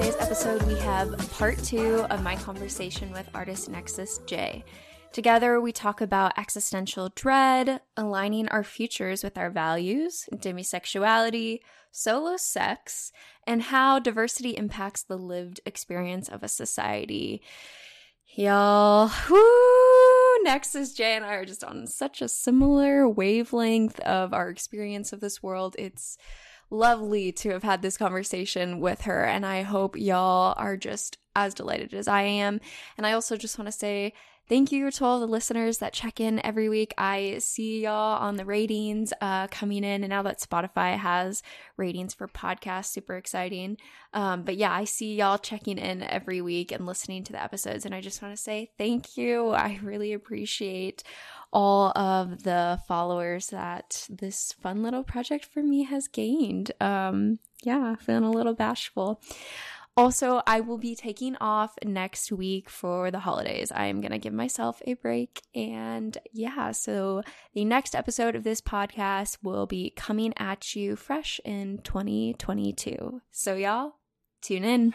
today's episode, we have part two of my conversation with artist Nexus J. Together, we talk about existential dread, aligning our futures with our values, demisexuality, solo sex, and how diversity impacts the lived experience of a society. Y'all, whoo, Nexus J and I are just on such a similar wavelength of our experience of this world. It's lovely to have had this conversation with her, and I hope y'all are just as delighted as I am. And I also just want to say Thank you to all the listeners that check in every week. I see y'all on the ratings uh, coming in, and now that Spotify has ratings for podcasts, super exciting. Um, but yeah, I see y'all checking in every week and listening to the episodes, and I just want to say thank you. I really appreciate all of the followers that this fun little project for me has gained. Um, yeah, feeling a little bashful. Also, I will be taking off next week for the holidays. I'm going to give myself a break. And yeah, so the next episode of this podcast will be coming at you fresh in 2022. So, y'all, tune in.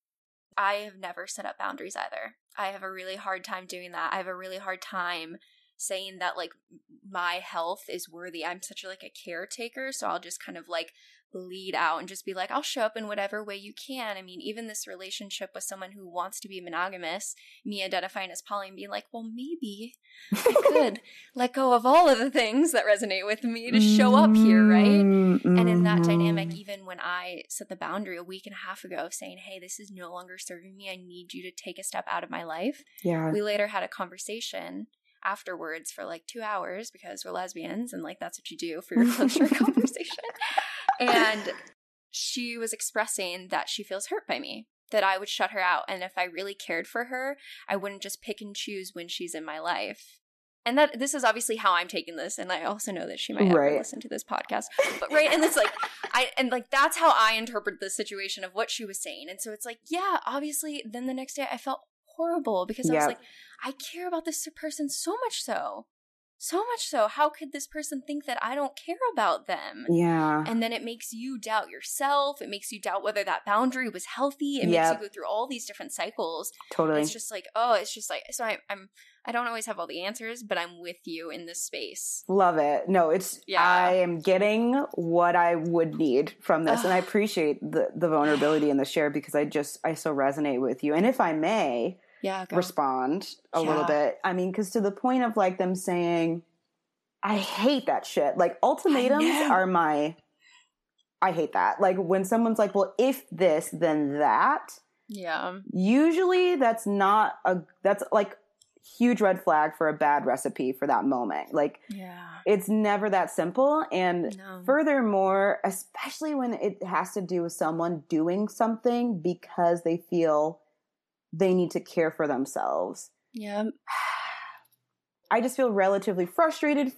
I have never set up boundaries either. I have a really hard time doing that. I have a really hard time saying that like my health is worthy. I'm such like a caretaker, so I'll just kind of like lead out and just be like, I'll show up in whatever way you can. I mean, even this relationship with someone who wants to be monogamous, me identifying as poly and being like, well, maybe I could let go of all of the things that resonate with me to show up here, right? Mm-hmm. And in that dynamic, mm-hmm. even when I set the boundary a week and a half ago of saying, hey, this is no longer serving me, I need you to take a step out of my life. Yeah. We later had a conversation afterwards for like two hours because we're lesbians and like that's what you do for your closure conversation. And she was expressing that she feels hurt by me, that I would shut her out. And if I really cared for her, I wouldn't just pick and choose when she's in my life. And that this is obviously how I'm taking this, and I also know that she might right. listen to this podcast. But right, and it's like I and like that's how I interpret the situation of what she was saying. And so it's like, yeah, obviously. Then the next day, I felt horrible because I was like, I care about this person so much so. So much so. How could this person think that I don't care about them? Yeah. And then it makes you doubt yourself. It makes you doubt whether that boundary was healthy. It yep. makes you go through all these different cycles. Totally. It's just like, oh, it's just like so I, I'm I don't always have all the answers, but I'm with you in this space. Love it. No, it's yeah. I am getting what I would need from this, and I appreciate the the vulnerability and the share because I just I so resonate with you. And if I may, yeah, go. respond a yeah. little bit. I mean, because to the point of like them saying, I hate that shit. Like ultimatums are my, I hate that. Like when someone's like, well, if this, then that. Yeah. Usually that's not a, that's like huge red flag for a bad recipe for that moment. Like, yeah. it's never that simple. And no. furthermore, especially when it has to do with someone doing something because they feel they need to care for themselves. Yeah. I just feel relatively frustrated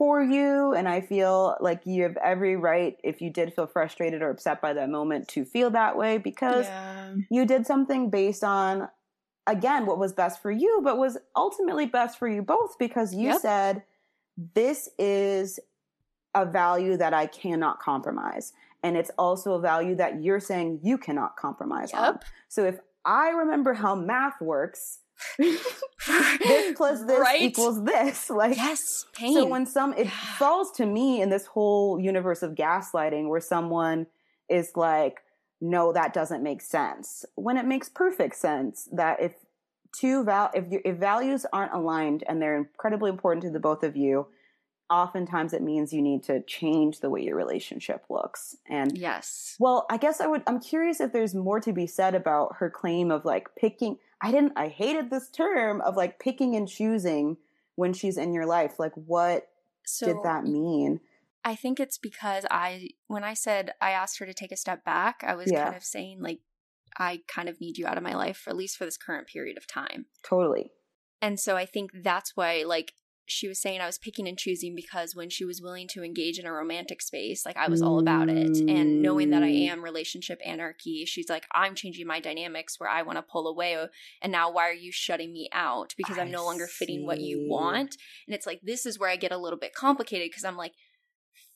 for you. And I feel like you have every right, if you did feel frustrated or upset by that moment, to feel that way because yeah. you did something based on, again, what was best for you, but was ultimately best for you both because you yep. said, this is a value that I cannot compromise. And it's also a value that you're saying you cannot compromise yep. on. So if I remember how math works. this plus this right? equals this. Like yes, pain. So when some it falls to me in this whole universe of gaslighting where someone is like, no, that doesn't make sense. When it makes perfect sense that if two val if you, if values aren't aligned and they're incredibly important to the both of you, oftentimes it means you need to change the way your relationship looks. And yes. Well, I guess I would I'm curious if there's more to be said about her claim of like picking I didn't I hated this term of like picking and choosing when she's in your life. Like what so, did that mean? I think it's because I when I said I asked her to take a step back, I was yeah. kind of saying like I kind of need you out of my life, at least for this current period of time. Totally. And so I think that's why, like, she was saying I was picking and choosing because when she was willing to engage in a romantic space, like I was all about it. And knowing that I mm. am relationship anarchy, she's like, I'm changing my dynamics where I want to pull away. And now why are you shutting me out? Because I'm no longer fitting what you want. And it's like, this is where I get a little bit complicated because I'm like,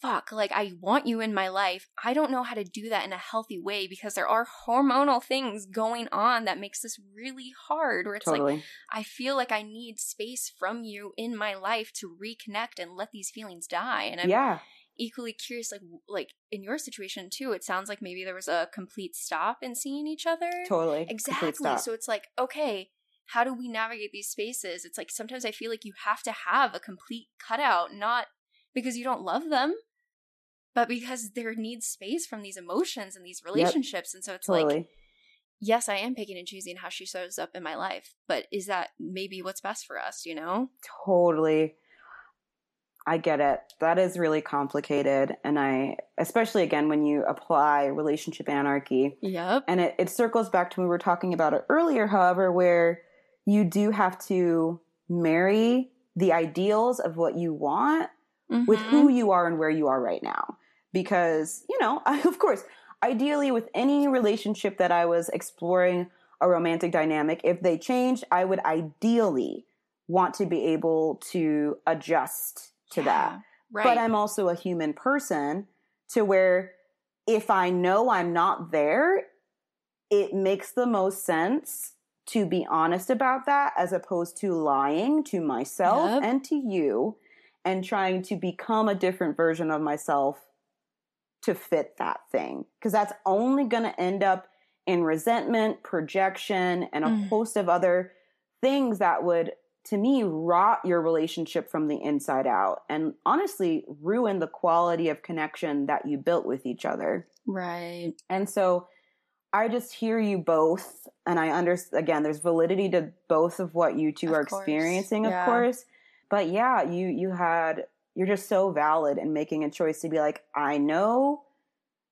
fuck, like I want you in my life. I don't know how to do that in a healthy way because there are hormonal things going on that makes this really hard where it's totally. like I feel like I need space from you in my life to reconnect and let these feelings die. And I'm yeah. equally curious like like in your situation too, it sounds like maybe there was a complete stop in seeing each other. Totally. Exactly. So it's like, okay, how do we navigate these spaces? It's like sometimes I feel like you have to have a complete cutout, not because you don't love them, but because there needs space from these emotions and these relationships. Yep. And so it's totally. like, yes, I am picking and choosing how she shows up in my life, but is that maybe what's best for us, you know? Totally. I get it. That is really complicated. And I, especially again, when you apply relationship anarchy. Yep. And it, it circles back to we were talking about it earlier, however, where you do have to marry the ideals of what you want mm-hmm. with who you are and where you are right now because, you know, I, of course, ideally with any relationship that I was exploring a romantic dynamic, if they changed, I would ideally want to be able to adjust to yeah, that. Right. But I'm also a human person to where if I know I'm not there, it makes the most sense to be honest about that as opposed to lying to myself yep. and to you and trying to become a different version of myself to fit that thing because that's only going to end up in resentment, projection, and a mm. host of other things that would, to me, rot your relationship from the inside out and honestly ruin the quality of connection that you built with each other. Right. And so I just hear you both, and I understand, again, there's validity to both of what you two of are course. experiencing, yeah. of course. But yeah, you, you had you're just so valid in making a choice to be like, I know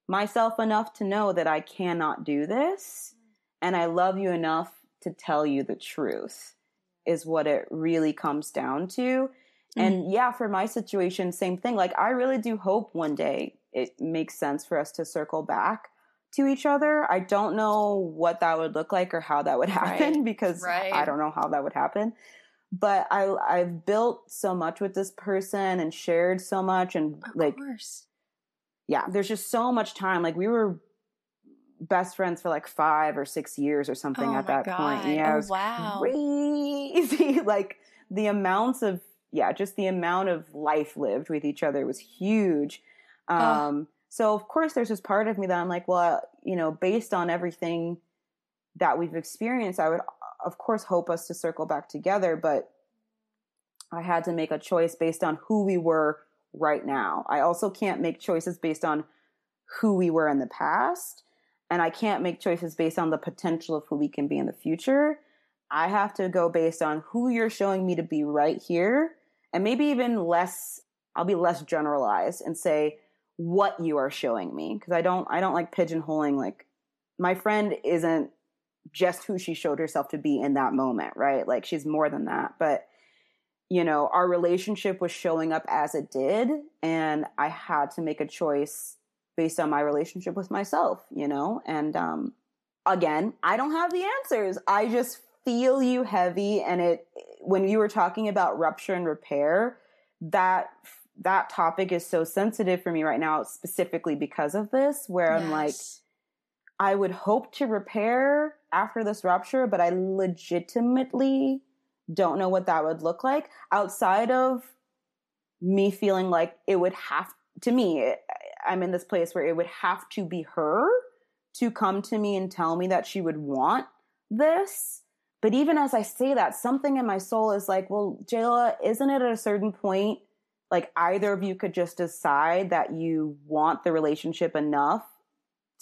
myself enough to know that I cannot do this. And I love you enough to tell you the truth, is what it really comes down to. Mm-hmm. And yeah, for my situation, same thing. Like, I really do hope one day it makes sense for us to circle back to each other. I don't know what that would look like or how that would happen right. because right. I don't know how that would happen but I I've built so much with this person and shared so much and of like course. yeah, there's just so much time. Like we were best friends for like five or six years or something oh at that God. point. Yeah, oh, wow, crazy. like the amounts of yeah, just the amount of life lived with each other was huge. Um, so of course there's this part of me that I'm like, well, you know, based on everything that we've experienced, I would of course, hope us to circle back together, but I had to make a choice based on who we were right now. I also can't make choices based on who we were in the past, and I can't make choices based on the potential of who we can be in the future. I have to go based on who you're showing me to be right here, and maybe even less, I'll be less generalized and say what you are showing me because I don't I don't like pigeonholing like my friend isn't just who she showed herself to be in that moment, right? Like she's more than that. But, you know, our relationship was showing up as it did. And I had to make a choice based on my relationship with myself, you know? And um, again, I don't have the answers. I just feel you heavy. And it, when you were talking about rupture and repair, that that topic is so sensitive for me right now specifically because of this where yes. i'm like I would hope to repair after this rupture, but I legitimately don't know what that would look like outside of me feeling like it would have to me I'm in this place where it would have to be her to come to me and tell me that she would want this. But even as I say that, something in my soul is like, well, Jayla, isn't it at a certain point like either of you could just decide that you want the relationship enough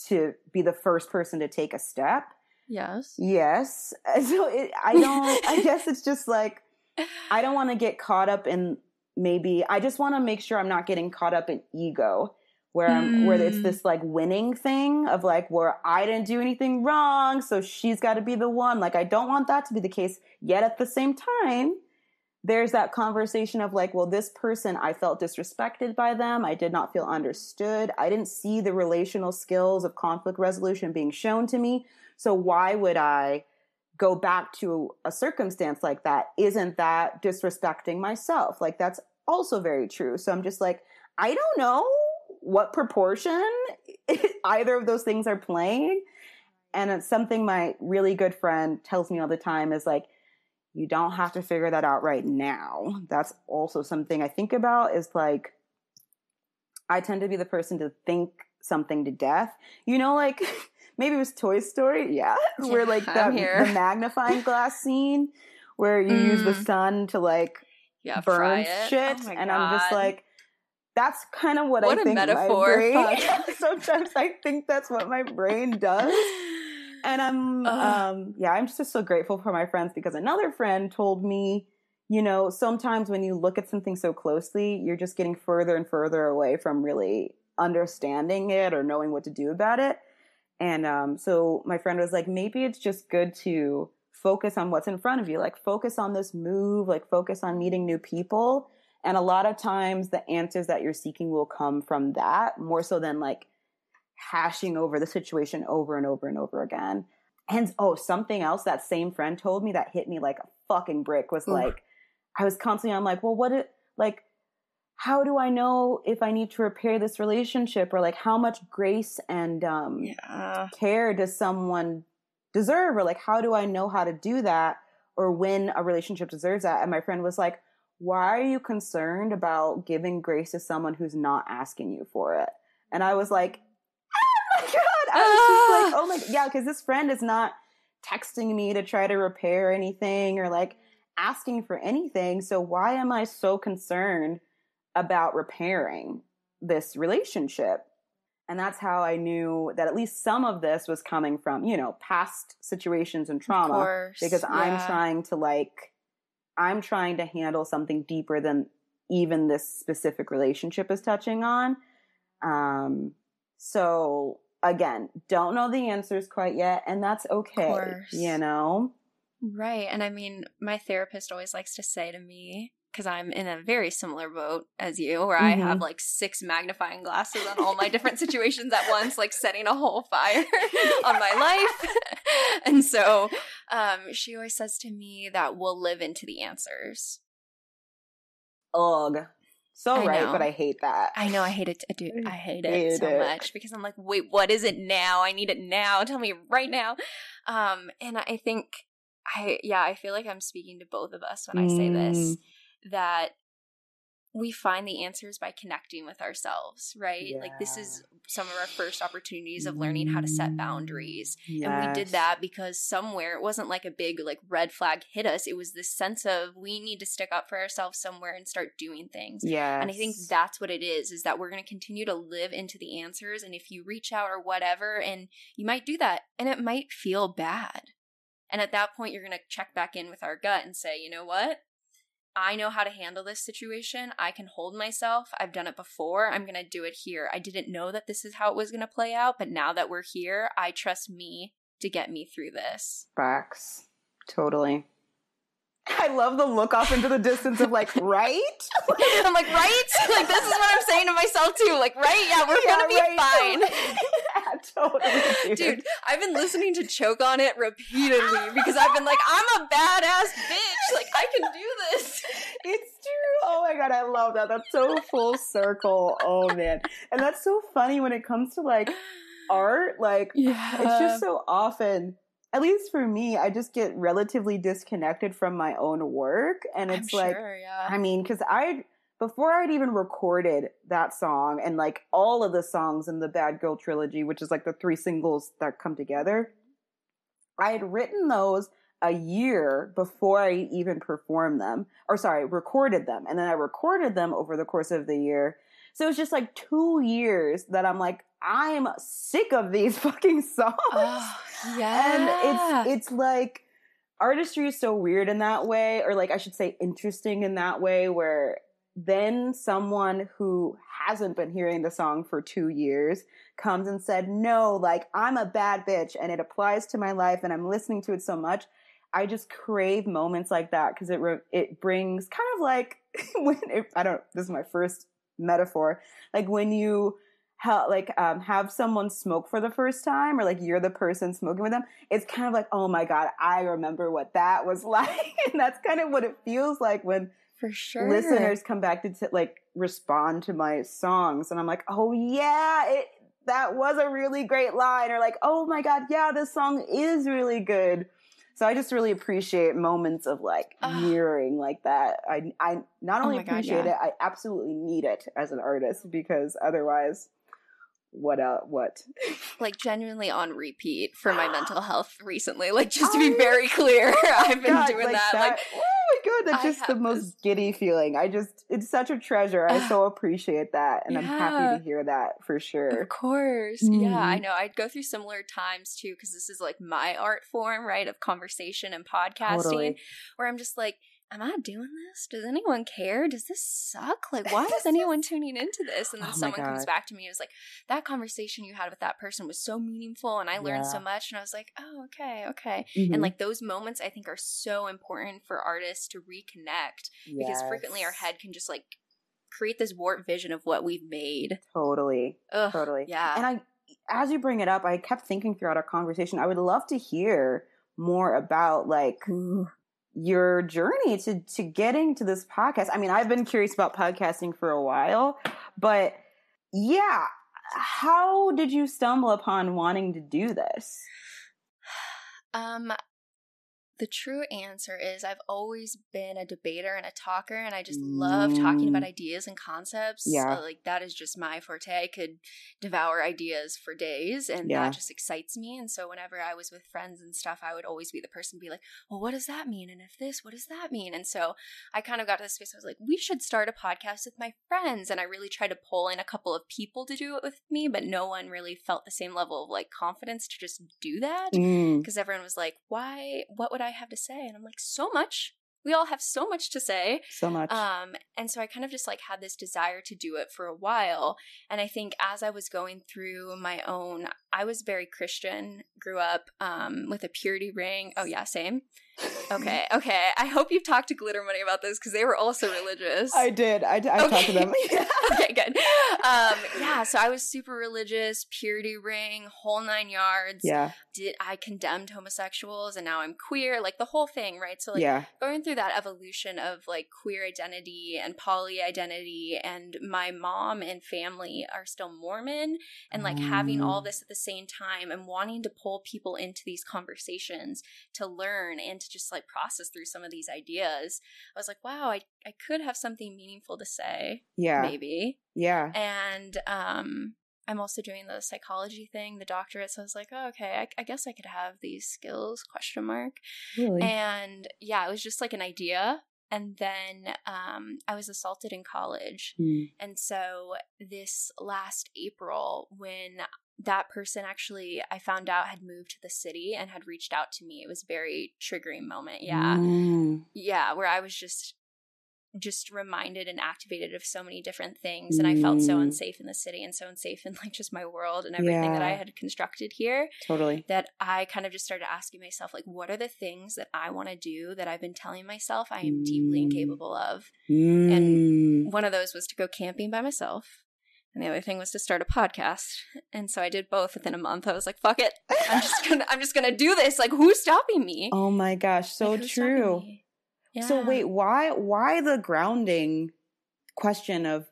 to be the first person to take a step? Yes. Yes. So it, I don't, I guess it's just like, I don't want to get caught up in maybe, I just want to make sure I'm not getting caught up in ego where I'm, where it's Mm. this like winning thing of like where I didn't do anything wrong, so she's got to be the one. Like I don't want that to be the case. Yet at the same time, there's that conversation of like, well, this person I felt disrespected by them. I did not feel understood. I didn't see the relational skills of conflict resolution being shown to me. So why would I go back to a circumstance like that? Isn't that disrespecting myself? Like that's also very true. So I'm just like, I don't know what proportion either of those things are playing. And it's something my really good friend tells me all the time is like, you don't have to figure that out right now. That's also something I think about is like, I tend to be the person to think something to death. You know, like maybe it was Toy Story, yeah, where like here. the magnifying glass scene where you use the Mm. sun to like Yeah, burn shit, Oh and I'm just like, that's kind of what, What I a think metaphor. my brain. Sometimes I think that's what my brain does, and I'm um yeah, I'm just so grateful for my friends because another friend told me, you know, sometimes when you look at something so closely, you're just getting further and further away from really understanding it or knowing what to do about it. And um, so my friend was like, maybe it's just good to focus on what's in front of you, like focus on this move, like focus on meeting new people. And a lot of times the answers that you're seeking will come from that more so than like hashing over the situation over and over and over again. And oh, something else that same friend told me that hit me like a fucking brick was Oof. like, I was constantly, I'm like, well, what it, like, how do I know if I need to repair this relationship or like how much grace and um, yeah. care does someone deserve or like how do i know how to do that or when a relationship deserves that and my friend was like why are you concerned about giving grace to someone who's not asking you for it and i was like i was just like oh my god, yeah because this friend is not texting me to try to repair anything or like asking for anything so why am i so concerned about repairing this relationship and that's how I knew that at least some of this was coming from, you know, past situations and Of trauma. course. Because I'm trying to like, I'm trying to handle something deeper than even this specific relationship is touching on. Um, so again, don't know the answers quite yet, and that's okay. course. You know? Right. And I mean, my therapist always likes to say to me, because I'm in a very similar boat as you, where I Mhm. have like six magnifying glasses on all my different situations at once, like setting a whole fire on my life. and so um, she always says to me that we'll live into the answers. Ugh. So I right, know. but I hate that. I know I hate it. I do. I hate it Hate so it. much because I'm like, wait, what is it now? I need it now. Tell me right now. Um, and I think I, yeah, I feel like I'm speaking to both of us when I say this Mm. that we find the answers by connecting with ourselves, right? Like this is some of our first opportunities of learning how to set mm-hmm. boundaries. And we did that because somewhere it wasn't like a big like red flag hit us. It was this sense of we need to stick up for ourselves somewhere and start doing things. Yeah. And I think that's what it is, is that we're going to continue to live into the answers. And if you reach out or whatever, and you might do that, and it might feel bad. And at that point, you're going to check back in with our gut and say, you know what? I know how to handle this situation. I can hold myself. I've done it before. I'm going to do it here. I didn't know that this is how it was going to play out, but now that we're here, I trust me to get me through this. Facts. Totally. I love the look off into the distance of like, right? I'm like, right? Like, this is what I'm saying to myself too. Like, right? Yeah, we're Yeah, going to be right. fine. totally. Dude. Dude, I've been listening to Choke on It repeatedly because I've been like, I'm a badass bitch. Like, I can do this. It's true. Oh my god, I love that. That's so full circle. Oh man. And that's so funny when it comes to like art. Like Yeah. it's just so often at least for me, I just get relatively disconnected from my own work. And it's I'm like sure, yeah. I mean, because I before I'd even recorded that song and like all of the songs in the Bad Girl trilogy, which is like the three singles that come together, I had written those a year before I even performed them, or sorry, recorded them. And then I recorded them over the course of the year. So it's just like two years that I'm like, I'm sick of these fucking songs. Oh, yeah. And it's, it's like, artistry is so weird in that way, or like I should say interesting in that way, where then someone who hasn't been hearing the song for two years comes and said, No, like I'm a bad bitch and it applies to my life and I'm listening to it so much. I just crave moments like that because it re- it brings kind of like when it, I don't. This is my first metaphor. Like when you ha- like um, have someone smoke for the first time, or like you're the person smoking with them. It's kind of like, oh my god, I remember what that was like, and that's kind of what it feels like when for sure listeners come back to t- like respond to my songs, and I'm like, oh yeah, it that was a really great line, or like, oh my god, yeah, this song is really good. So I just really appreciate moments of like mirroring like that. I I not oh only oh appreciate God, yeah. it, I absolutely need it as an artist because otherwise what uh what like genuinely on repeat for my mental health recently like just to be very clear i've been God, doing like that, that, like god that's just the most this... giddy feeling i just it's such a treasure i so appreciate that and yeah. i'm happy to hear that for sure of course mm. yeah i mm-hmm. know i'd go through similar times too because this is like my art form right of conversation and podcasting totally. where i'm just like am I doing this? Does anyone care? Does this suck? Like, why is anyone tuning into this? And then oh someone comes back to me and is like, that conversation you had with that person was so meaningful and I learned yeah. so much. And I was like, oh, okay, okay. Mm-hmm. And like those moments I think are so important for artists to reconnect yes. because frequently our head can just like create this warped vision of what we've made. Totally. Ugh, totally. Yeah. And I, as you bring it up, I kept thinking throughout our conversation, I would love to hear more about like your journey to to getting to this podcast. I mean, I've been curious about podcasting for a while, but yeah, how did you stumble upon wanting to do this? Um the true answer is I've always been a debater and a talker, and I just love talking about mm. ideas and concepts. Yeah. like that is just my forte. I could devour ideas for days, and yeah. that just excites me. And so, whenever I was with friends and stuff, I would always be the person to be like, Well, what does that mean? And if this, what does that mean? And so, I kind of got to the space I was like, We should start a podcast with my friends. And I really tried to pull in a couple of people to do it with me, but no one really felt the same level of like confidence to just do that because mm. everyone was like, Why? What would I I have to say? And I'm like, so much. We all have so much to say. So much. Um, and so I kind of just like had this desire to do it for a while. And I think as I was going through my own, I was very Christian, grew up um, with a purity ring. Oh, yeah, same. Okay, okay. I hope you've talked to Glitter Money about this because they were also religious. I did. I, I okay. talked to them. okay, good. Um, yeah, so I was super religious, purity ring, whole nine yards. Yeah. Did I condemned homosexuals and now I'm queer, like the whole thing, right? So like yeah. going through that evolution of like queer identity and poly identity, and my mom and family are still Mormon, and like mm. having all mm. this at the same time and wanting to pull people into these conversations to learn and to just like process through some of these ideas, I was like, wow, I, I could have something meaningful to say. Yeah. Maybe. Yeah. And um I'm also doing the psychology thing, the doctorate. So I was like, oh, okay, I, I, guess I could have these skills? Question mark. Really? And yeah, it was just like an idea. And then um, I was assaulted in college. Mm. And so this last April, when that person actually I found out had moved to the city and had reached out to me. It was a very triggering moment. Yeah. Mm. Yeah, where I was just just reminded and activated of so many different things and I felt so mm. unsafe in the city and so unsafe in like just my world and everything yeah. that I had constructed here. Totally. That I kind of just started asking myself like what are the things that I want to do that I've been telling myself I am mm. deeply incapable of. Mm. And one of those was to go camping by myself and the other thing was to start a podcast. And so I did both within a month. I was like, fuck it. I'm just gonna I'm just gonna do this. Like who's stopping me? Oh my gosh, so like, true. Yeah. So wait, why why the grounding question of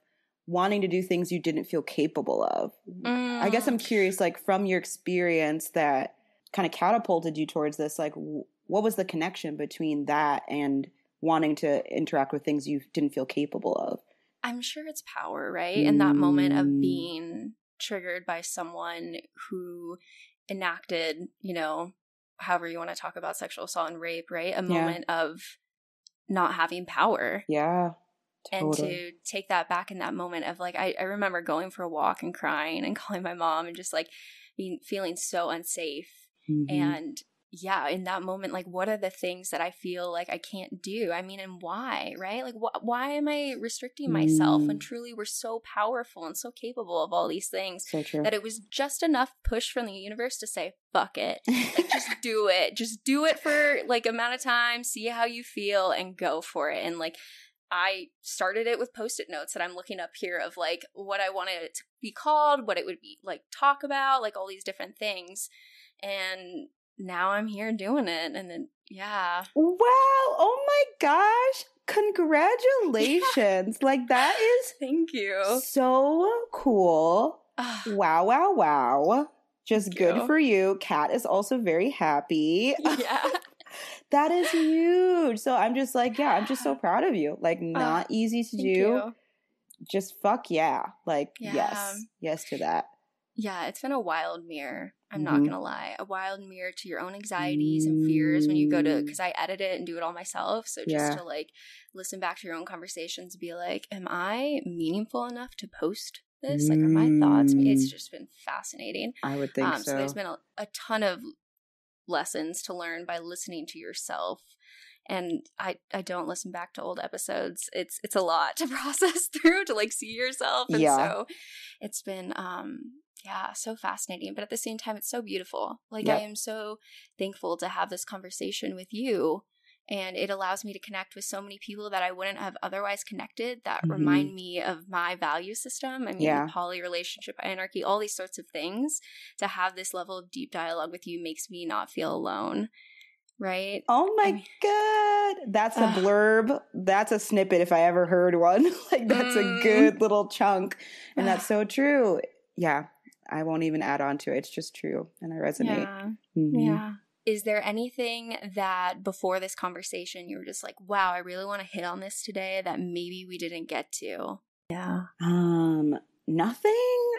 wanting to do things you didn't feel capable of? Mm. I guess I'm mm. curious like from your experience that kind of catapulted you towards this like what was the connection between that and wanting to interact with things you didn't feel capable of? I'm sure it's power, right? In that moment of mm. being triggered by someone who enacted, you know, however you want to talk about sexual assault and rape, right? A moment yeah. of not having power. Yeah. Totally. And to take that back in that moment of like, I, I remember going for a walk and crying and calling my mom and just like being feeling so unsafe. Mm-hmm. And yeah, in that moment, like, what are the things that I feel like I can't do? I mean, and why, right? Like, wh- why am I restricting myself when mm. truly we're so powerful and so capable of all these things so that it was just enough push from the universe to say, fuck it. Like, just do it. Just do it for like amount of time, see how you feel, and go for it. And like, I started it with post it notes that I'm looking up here of like what I wanted it to be called, what it would be like talk about, like all these different things. And now I'm here doing it. And then, yeah. Wow. Oh my gosh. Congratulations. like, that is. Thank you. So cool. wow, wow, wow. Just Thank good you. for you. Kat is also very happy. Yeah. that is huge. So I'm just like, yeah, I'm just so proud of you. Like, not uh, easy to do. You. Just fuck yeah. Like, yeah. yes. Yes to that. Yeah, it's been a wild mirror. I'm mm-hmm. not gonna lie, a wild mirror to your own anxieties and fears when you go to because I edit it and do it all myself. So just yeah. to like listen back to your own conversations, be like, am I meaningful enough to post this? Like, are my thoughts? It's mm. just been fascinating. I would think um, so. So there's been a, a ton of lessons to learn by listening to yourself and I I don't listen back to old episodes. It's it's a lot to process through to like see yourself, and yeah. so it's been um yeah, so fascinating. But at the same time, it's so beautiful. Like, yep. I am so thankful to have this conversation with you. And it allows me to connect with so many people that I wouldn't have otherwise connected that mm-hmm. remind me of my value system. I mean, yeah. poly relationship, anarchy, all these sorts of things. To have this level of deep dialogue with you makes me not feel alone right? Oh my I mean, god, that's a blurb. That's a snippet if I ever heard one. like that's mm. a good little chunk, and that's so true. Yeah, I won't even add on to it. It's just true and I resonate. Yeah. Mm-hmm. Yeah. Is there anything that before this conversation you were just like, wow, I really want to hit on this today that maybe we didn't get to? Yeah. Um, nothing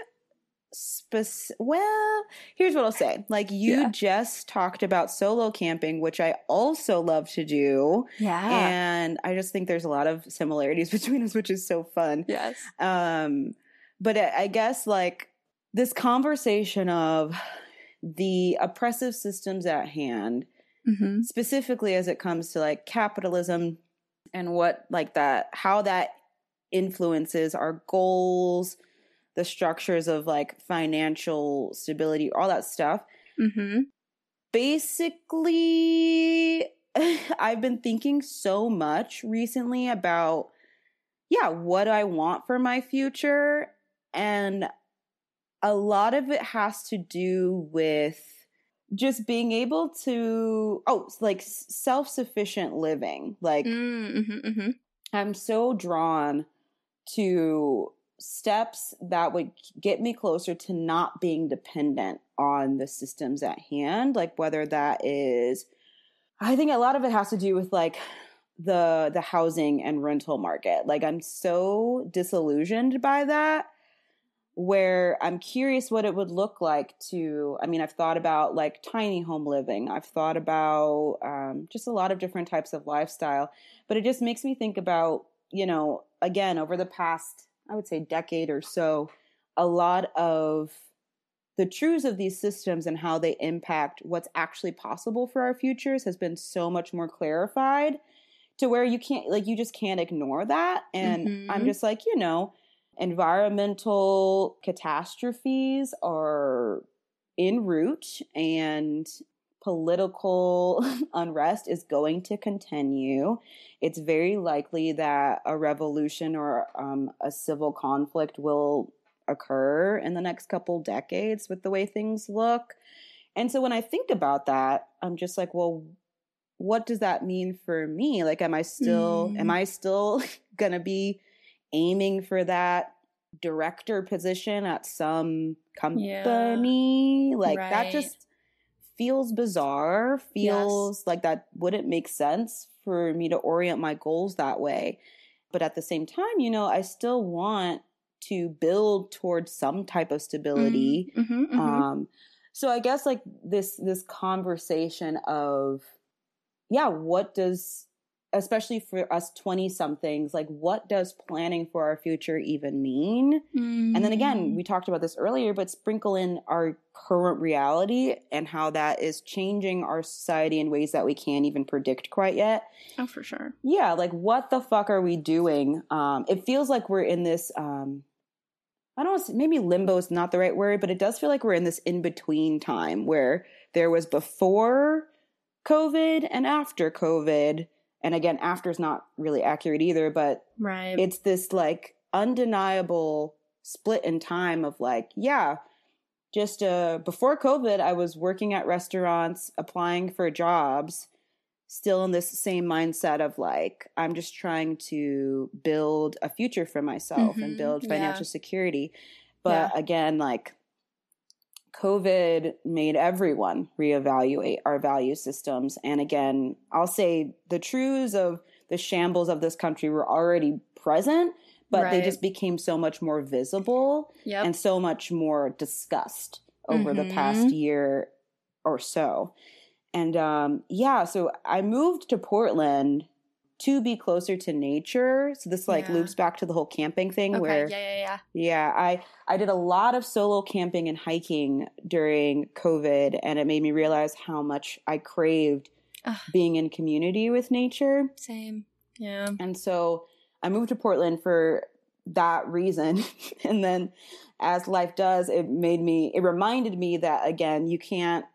Well, here's what I'll say. Like you yeah. just talked about solo camping, which I also love to do. Yeah. And I just think there's a lot of similarities between us, which is so fun. Yes. Um, but I guess like this conversation of the oppressive systems at hand, mm-hmm. specifically as it comes to like capitalism and what like that, how that influences our goals, the structures of like financial stability, all that stuff. Mm-hmm. Basically, I've been thinking so much recently about, yeah, what I want for my future. And a lot of it has to do with just being able to oh like self-sufficient living like mm, mm-hmm, mm-hmm. i'm so drawn to steps that would get me closer to not being dependent on the systems at hand like whether that is i think a lot of it has to do with like the the housing and rental market like i'm so disillusioned by that where I'm curious what it would look like to. I mean, I've thought about like tiny home living, I've thought about um, just a lot of different types of lifestyle, but it just makes me think about, you know, again, over the past, I would say, decade or so, a lot of the truths of these systems and how they impact what's actually possible for our futures has been so much more clarified to where you can't like you just can't ignore that and mm-hmm. i'm just like you know environmental catastrophes are in route and political unrest is going to continue. It's very likely that a revolution or um, a civil conflict will occur in the next couple decades with the way things look. And so when I think about that, I'm just like, well, what does that mean for me? Like, am I still, mm. am I still gonna be aiming for that director position at some company. Yeah. Like right. that just feels bizarre, feels yes. like that wouldn't make sense for me to orient my goals that way. But at the same time, you know, I still want to build towards some type of stability. Mm-hmm, mm-hmm. Um, so I guess like this this conversation of yeah, what does especially for us 20 somethings like what does planning for our future even mean? Mm. and then again we talked about this earlier but sprinkle in our current reality and how that is changing our society in ways that we can't even predict quite yet. Oh for sure. Yeah like what the fuck are we doing? Um it feels like we're in this um I don't know, maybe limbo is not the right word, but it does feel like we're in this in between time where there was before COVID and after COVID and again after is not really accurate either but right it's this like undeniable split in time of like yeah just uh before covid i was working at restaurants applying for jobs still in this same mindset of like i'm just trying to build a future for myself mm-hmm. and build financial yeah. security but yeah. again like COVID made everyone reevaluate our value systems. And again, I'll say the truths of the shambles of this country were already present, but right. they just became so much more visible yep. and so much more discussed over mm-hmm. the past year or so. And um, yeah, so I moved to Portland to be closer to nature. So this like yeah. loops back to the whole camping thing okay. where yeah, yeah, yeah. Yeah, I I did a lot of solo camping and hiking during COVID and it made me realize how much I craved Ugh. being in community with nature. Same. Yeah. And so I moved to Portland for that reason. and then as life does, it made me it reminded me that again, you can't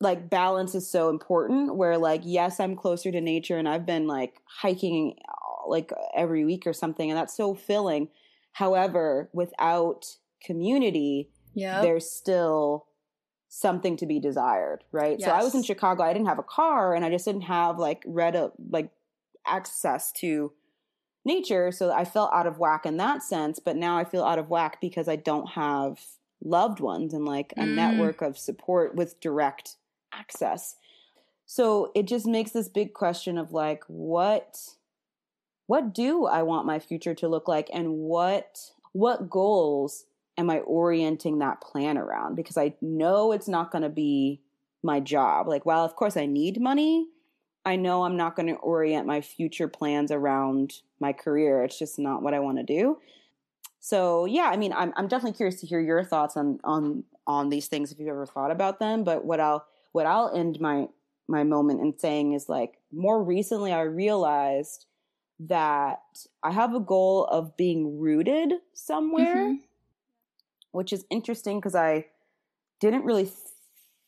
like balance is so important where like yes i'm closer to nature and i've been like hiking uh, like every week or something and that's so filling however without community yeah there's still something to be desired right yes. so i was in chicago i didn't have a car and i just didn't have like read a like access to nature so i felt out of whack in that sense but now i feel out of whack because i don't have loved ones and like a mm. network of support with direct access. So it just makes this big question of like what what do I want my future to look like and what what goals am I orienting that plan around because I know it's not going to be my job. Like while of course I need money, I know I'm not going to orient my future plans around my career. It's just not what I want to do. So yeah, I mean, I'm I'm definitely curious to hear your thoughts on on on these things if you've ever thought about them. But what I'll what I'll end my my moment in saying is like more recently I realized that I have a goal of being rooted somewhere, mm-hmm. which is interesting because I didn't really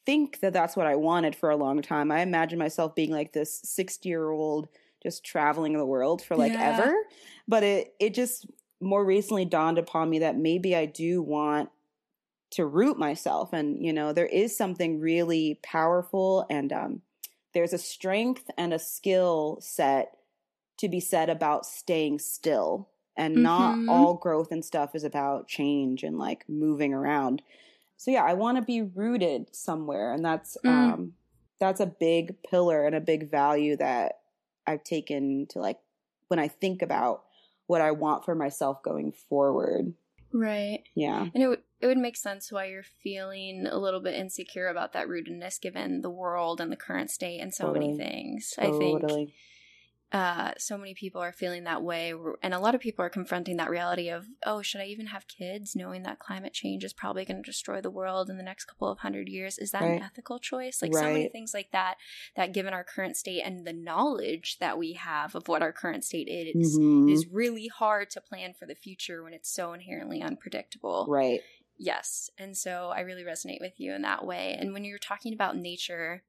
think that that's what I wanted for a long time. I imagined myself being like this 60 year old just traveling the world for like yeah. ever. But it, it just more recently dawned upon me that maybe I do want to root myself and you know there is something really powerful and um, there's a strength and a skill set to be said about staying still and mm-hmm. not all growth and stuff is about change and like moving around so yeah i want to be rooted somewhere and that's mm. um that's a big pillar and a big value that i've taken to like when i think about what i want for myself going forward right yeah and it it would make sense why you're feeling a little bit insecure about that rootedness given the world and the current state and so totally. many things. Totally. I think uh, so many people are feeling that way, and a lot of people are confronting that reality of, oh, should I even have kids, knowing that climate change is probably going to destroy the world in the next couple of hundred years? Is that right. an ethical choice? Like right. so many things like that. That given our current state and the knowledge that we have of what our current state is, mm-hmm. is really hard to plan for the future when it's so inherently unpredictable. Right. Yes. And so I really resonate with you in that way. And when you're talking about nature,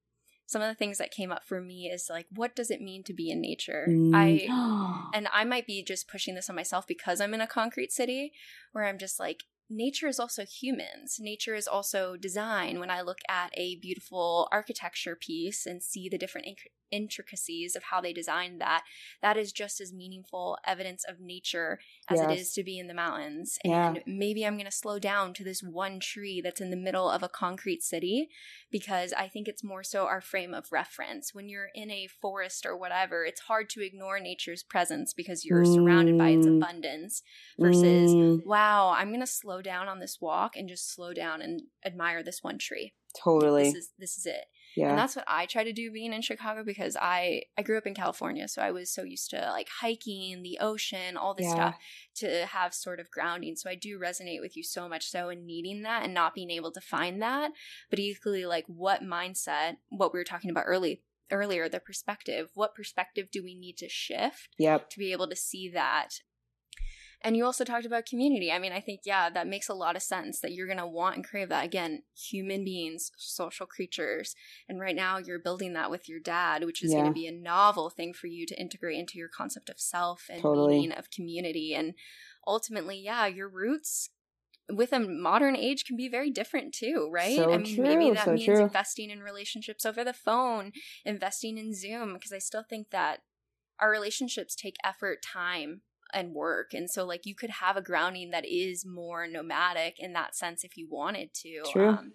some of the things that came up for me is like what does it mean to be in nature mm. i and i might be just pushing this on myself because i'm in a concrete city where i'm just like nature is also humans. Nature is also design. When I look at a beautiful architecture piece and see the different inc- intricacies of how they designed that, that is just as meaningful evidence of nature as yes. it is to be in the mountains. And yeah. maybe I'm going to slow down to this one tree that's in the middle of a concrete city because I think it's more so our frame of reference. When you're in a forest or whatever, it's hard to ignore nature's presence because you're mm. surrounded by its mm. abundance versus, mm. wow, I'm going to slow slow down on this walk and just slow down and admire this one tree. Totally. This is this is it. yeah. And that's what I try to do being in Chicago because I I grew up in California, so I was so used to like hiking, the ocean, all this Yeah. stuff to have sort of grounding. So I do resonate with you so much so in needing that and not being able to find that. But equally like what mindset, what we were talking about early earlier, the perspective, what perspective do we need to shift yep. to be able to see that. And you also talked about community. I mean, I think, yeah, that makes a lot of sense that you're going to want and crave that. Again, human beings, social creatures. And right now you're building that with your dad, which is going to be a novel thing for you to integrate into your concept of self and Totally. meaning of community. And ultimately, yeah, your roots with a modern age can be very different too, right? So I mean, maybe that so means true. investing in relationships over the phone, investing in Zoom, because I still think that our relationships take effort, time, and work. And so, like, you could have a grounding that is more nomadic in that sense if you wanted to. Um,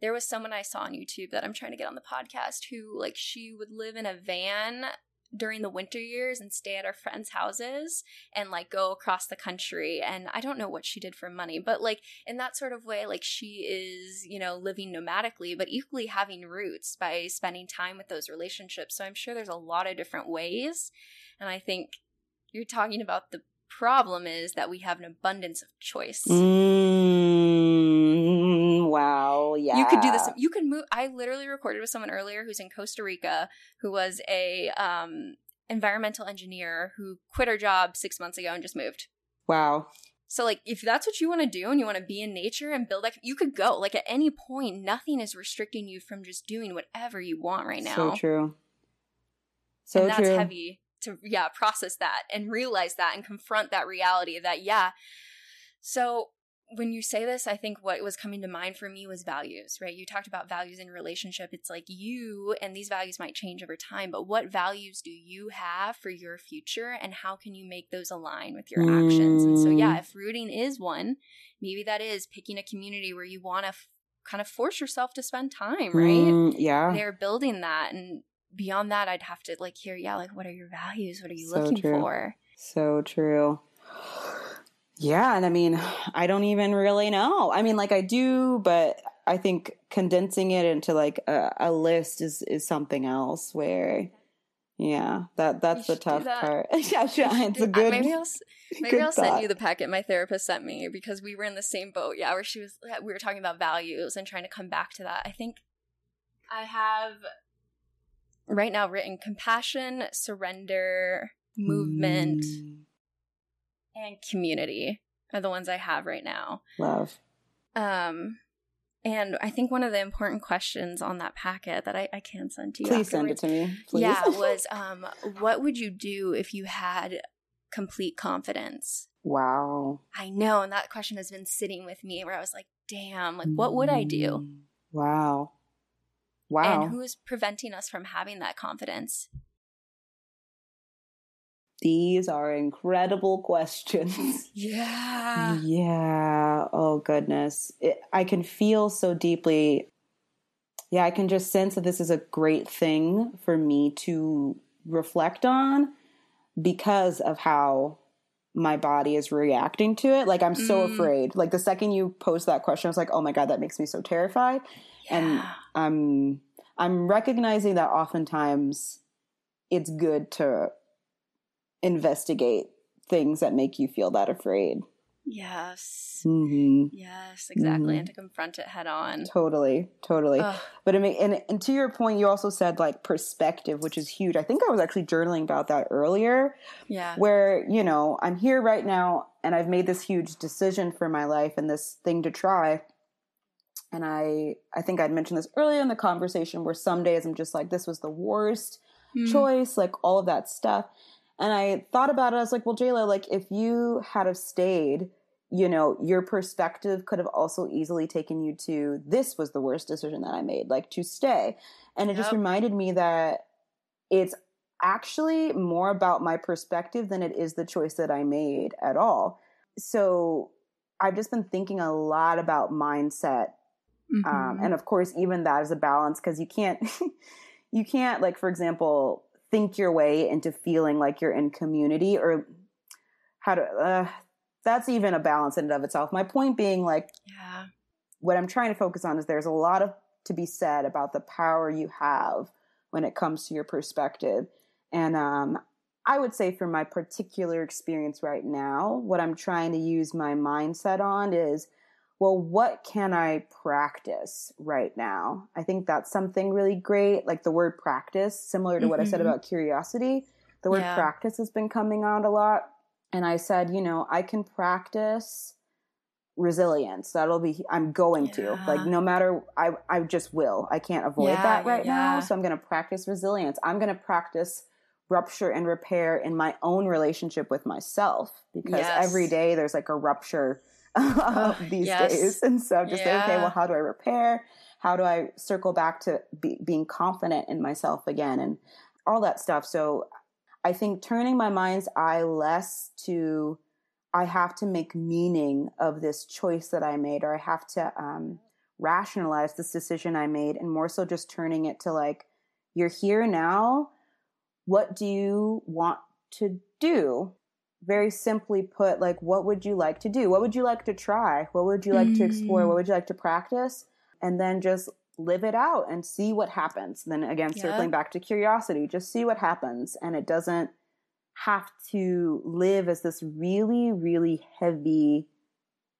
there was someone I saw on YouTube that I'm trying to get on the podcast who, like, she would live in a van during the winter years and stay at her friends' houses and like go across the country and I don't know what she did for money but like in that sort of way like she is you know living nomadically but equally having roots by spending time with those relationships so I'm sure there's a lot of different ways and I think you're talking about the problem is that we have an abundance of choice Mm, wow. Yeah. You could do this. You could move. I literally recorded with someone earlier who's in Costa Rica, who was a um, environmental engineer who quit her job six months ago and just moved. Wow. So, like, if that's what you want to do and you want to be in nature and build, like, you could go. Like, at any point, nothing is restricting you from just doing whatever you want right now. So true. So and that's true. heavy to, yeah, process that and realize that and confront that reality that, yeah. So, when you say this, I think what was coming to mind for me was values, right? You talked about values in relationship. It's like you, and these values might change over time, but what values do you have for your future and how can you make those align with your actions? And so, yeah, Mm. if rooting is one, maybe that is picking a community where you want to f- kind of force yourself to spend time, right? Mm, yeah. They're building that. And beyond that, I'd have to like hear, yeah, like what are your values? What are you So looking true. for? So true. Yeah, and I mean, I don't even really know. I mean, like I do, but I think condensing it into like a, a list is is something else. Where, yeah, that that's the tough that. part. yeah, sure, it's a good. maybe I'll maybe I'll send thought. you the packet my therapist sent me because we were in the same boat. Yeah, where she was we were talking about values and trying to come back to that. I think I have right now written compassion, surrender, movement, Mm, and community are the ones I have right now. love. Um and I think one of the important questions on that packet that I, I can send to you. Please send it to me. Please. Yeah, was um, what would you do if you had complete confidence? wow. I know, and that question has been sitting with me where I was like, damn, like what would I do? Mm, Wow. Wow. And who is preventing us from having that confidence? These are incredible questions. Yeah. Yeah. Oh, goodness. It, I can feel so deeply. Yeah, I can just sense that this is a great thing for me to reflect on because of how my body is reacting to it. Like, I'm so Mm. afraid. Like, the second you posed that question, I was like, oh my God, that makes me so terrified. And. I'm I'm recognizing that oftentimes it's good to investigate things that make you feel that afraid. Yes. Mm-hmm. Yes, exactly. Mhm. And to confront it head on. Totally, totally. Ugh. But I mean, and, and to your point, you also said like perspective, which is huge. I think I was actually journaling about that earlier, Yeah. where you know I'm here right now, and I've made this huge decision for my life and this thing to try. And I, I think I'd mentioned this earlier in the conversation, where some days I'm just like, this was the worst Mm. choice, like all of that stuff. And I thought about it. I was like, well, Jayla, like if you had have stayed, you know, your perspective could have also easily taken you to this was the worst decision that I made, like to stay. And it just reminded me that it's actually more about my perspective than it is the choice that I made at all. So I've just been thinking a lot about mindset um, Mhm. and of course even that is a balance because you can't you can't like for example think your way into feeling like you're in community or how to uh, that's even a balance in and of itself. My point being, like, yeah, what I'm trying to focus on is there's a lot of to be said about the power you have when it comes to your perspective. And um, I would say, for my particular experience right now, what I'm trying to use my mindset on is well, what can I practice right now? I think that's something really great. Like the word practice, similar to what mm-hmm. I said mm-hmm. about curiosity, the word yeah. practice has been coming out a lot. And I said, you know, I can practice resilience. That'll be, I'm going yeah. to. Like, no matter, I, I just will. I can't avoid yeah, that right now. So I'm going to practice resilience. I'm going to practice rupture and repair in my own relationship with myself because yes. every day there's like a rupture these yes. days. And so just yeah. say, okay, well, how do I repair? How do I circle back to be, being confident in myself again and all that stuff? So I think turning my mind's eye less to, I have to make meaning of this choice that I made, or I have to um, rationalize this decision I made, and more so just turning it to like, you're here now. What do you want to do? Very simply put, like, what would you like to do? What would you like to try? What would you like mm. to explore? What mm. would you like to practice? And then just live it out and see what happens. then again, yeah. circling back to curiosity, just see what happens. And it doesn't have to live as this really, really heavy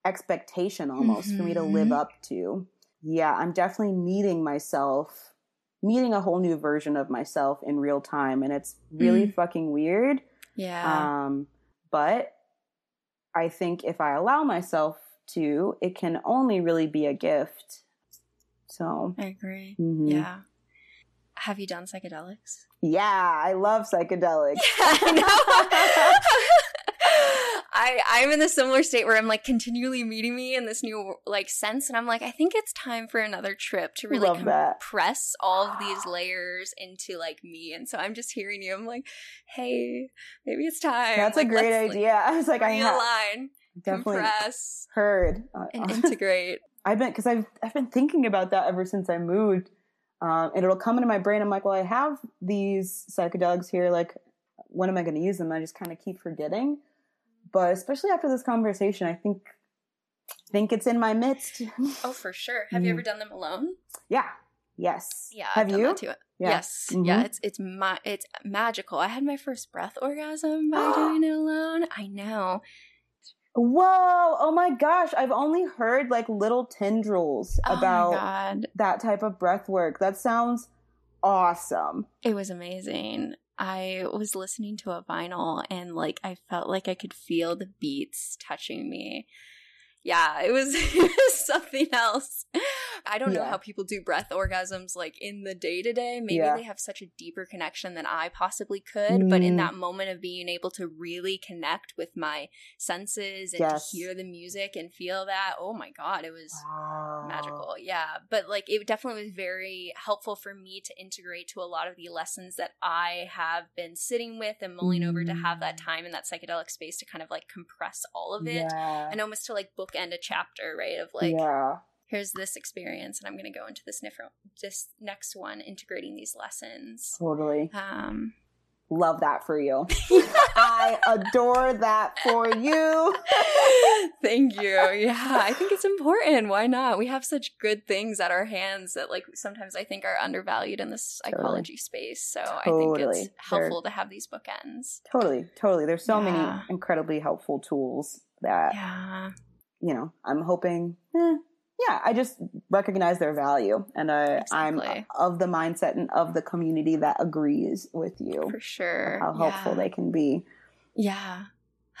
expectation almost mm-hmm. for me to live mm-hmm. up to. Yeah, I'm definitely meeting myself, meeting a whole new version of myself in real time. And it's really mm. fucking weird. Yeah. Um, but I think if I allow myself to, it can only really be a gift. So I agree. Mm-hmm. Yeah. Have you done psychedelics? Yeah, I love psychedelics. I I'm in a similar state where I'm like continually meeting me in this new like sense, and I'm like, I think it's time for another trip to really Love compress that. all of these layers into like me. And so I'm just hearing you. I'm like, hey, maybe it's time. That's like, a great idea. Like, I was like, I definitely compress, heard, uh, and integrate. I've been because I've I've been thinking about that ever since I moved. Um, and it'll come into my brain. I'm like, well, I have these psychedelics here. Like, when am I going to use them? I just kind of keep forgetting but especially after this conversation, I think think it's in my midst. Oh, for sure. Have you ever mm-hmm. done them alone? Yeah. Yes. Yeah. Have you? Yeah. Yes. Mm-hmm. Yeah. It's it's ma- it's magical. I had my first breath orgasm by doing it alone. I know. Whoa! Oh my gosh! I've only heard like little tendrils oh about that type of breath work. That sounds awesome. It was amazing. I was listening to a vinyl and like I felt like I could feel the beats touching me yeah, it was, something else. I don't know how people do breath orgasms like in the day to day. Maybe yeah. they have such a deeper connection than I possibly could. Mm. But in mm. that moment of being able to really connect with my senses and yes. to hear the music and feel that, oh my God, it was wow. magical. Yeah. But like it definitely was very helpful for me to integrate to a lot of the lessons that I have been sitting with and mulling mm. over to have that mm. time in that psychedelic space to kind of like compress all of it yeah. and almost to like bookend a chapter, right? Of like, yeah. Here's this experience, and I'm going to go into this, nif- this next one, integrating these lessons. Totally. Um, Love that for you. I adore that for you. Thank you. Yeah, I think it's important. Why not? We have such good things at our hands that, like, sometimes I think are undervalued in the psychology totally. space. So totally. I think it's helpful They're, to have these bookends. Totally, totally. There's so yeah. many incredibly helpful tools that yeah you know, I'm hoping, eh, yeah, I just recognize their value, and I, exactly. I'm of the mindset and of the community that agrees with you for sure. How helpful yeah. they can be. Yeah.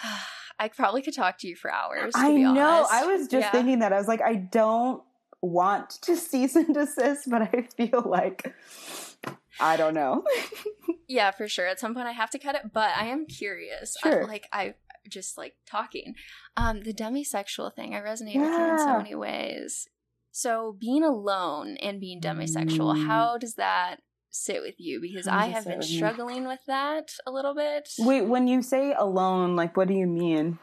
I probably could talk to you for hours. I know. Honest. I was just yeah. thinking that. I was like, I don't want to cease and desist, but I feel like I don't know. yeah, for sure. At some point, I have to cut it, but I am curious. Sure. I, like I just like talking. Um, the demisexual thing, I resonate yeah. with you in so many ways. So being alone and being demisexual, mm. how does that sit with you? Because I have been struggling with that a little bit. Wait, when you say alone, like what do you mean?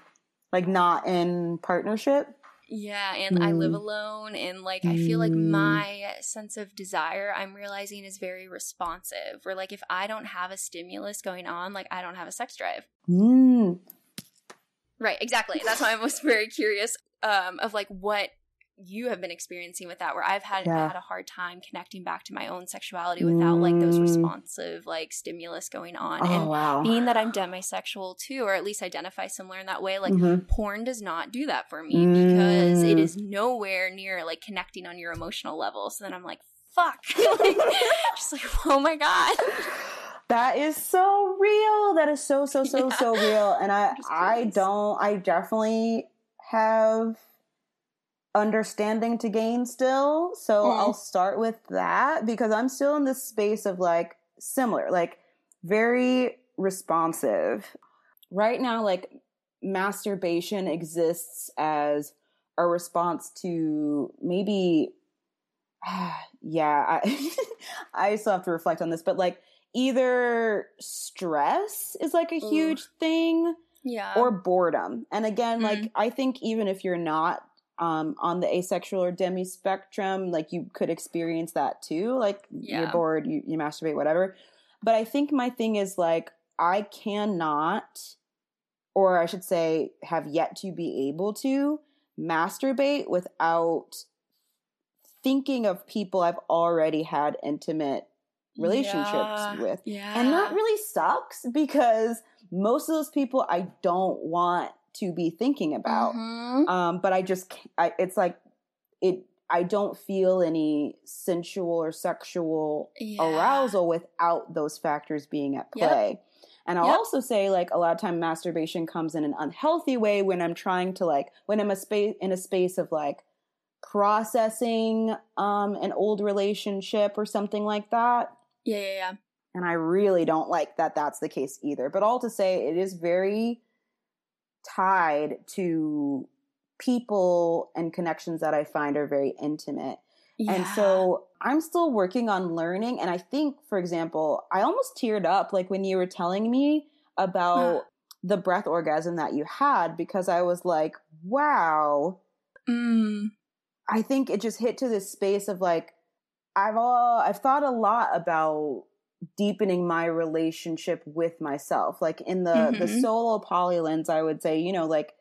Like not in partnership? Yeah, and mm. I live mm. alone, and like I feel like mm. my sense of desire, I'm realizing is very responsive. Where like if I don't have a stimulus going on, like I don't have a sex drive. Mm. Right, exactly. That's why I was very curious um, of like what you have been experiencing with that where I've had Yeah. had a hard time connecting back to my own sexuality without like those Mm. responsive like stimulus going on. Oh and wow. being that I'm demisexual too, or at least identify similar in that way, like Mhm. porn does not do that for me because it Mm. nowhere near like connecting on your emotional level. So then I'm like, fuck. like, just like, oh my God. That is so real. That is so so so Yeah. so real. And I I don't I definitely have understanding to gain still. So Mm. I'll start with that because I'm still in this space of like similar, like very responsive. Right now like masturbation exists as a response to maybe yeah, I I still have to reflect on this, but like either stress is like a Ooh. huge thing Yeah. or boredom. And again, Mm. like I think even if you're not um on the asexual or demi spectrum, like you could experience that too. Like you're bored, you, you masturbate, whatever. But I think my thing is like I cannot or I should say have yet to be able to masturbate without thinking of people I've already had intimate relationships Yeah. with. yeah. And that really sucks because most of those people I don't want to be thinking about. Mhm. Um, but I just, I, it's like, it, I don't feel any sensual or sexual Yeah. arousal without those factors being at Yep. play. And I'll Yep. also say, like, a lot of time masturbation comes in an unhealthy way when I'm trying to, like, when I'm a space in a space of like processing um an old relationship or something like that. Yeah, yeah, yeah. And I really don't like that that's the case either. But all to say, it is very tied to people and connections that I find are very intimate. Yeah. And so I'm still working on learning. And I think, for example, I almost teared up like when you were telling me about the breath orgasm that you had because I was like, wow. Mm. I think it just hit to this space of like, I've all, I've thought a lot about deepening my relationship with myself. Like in the the Mhm. solo poly lens, I would say, you know, like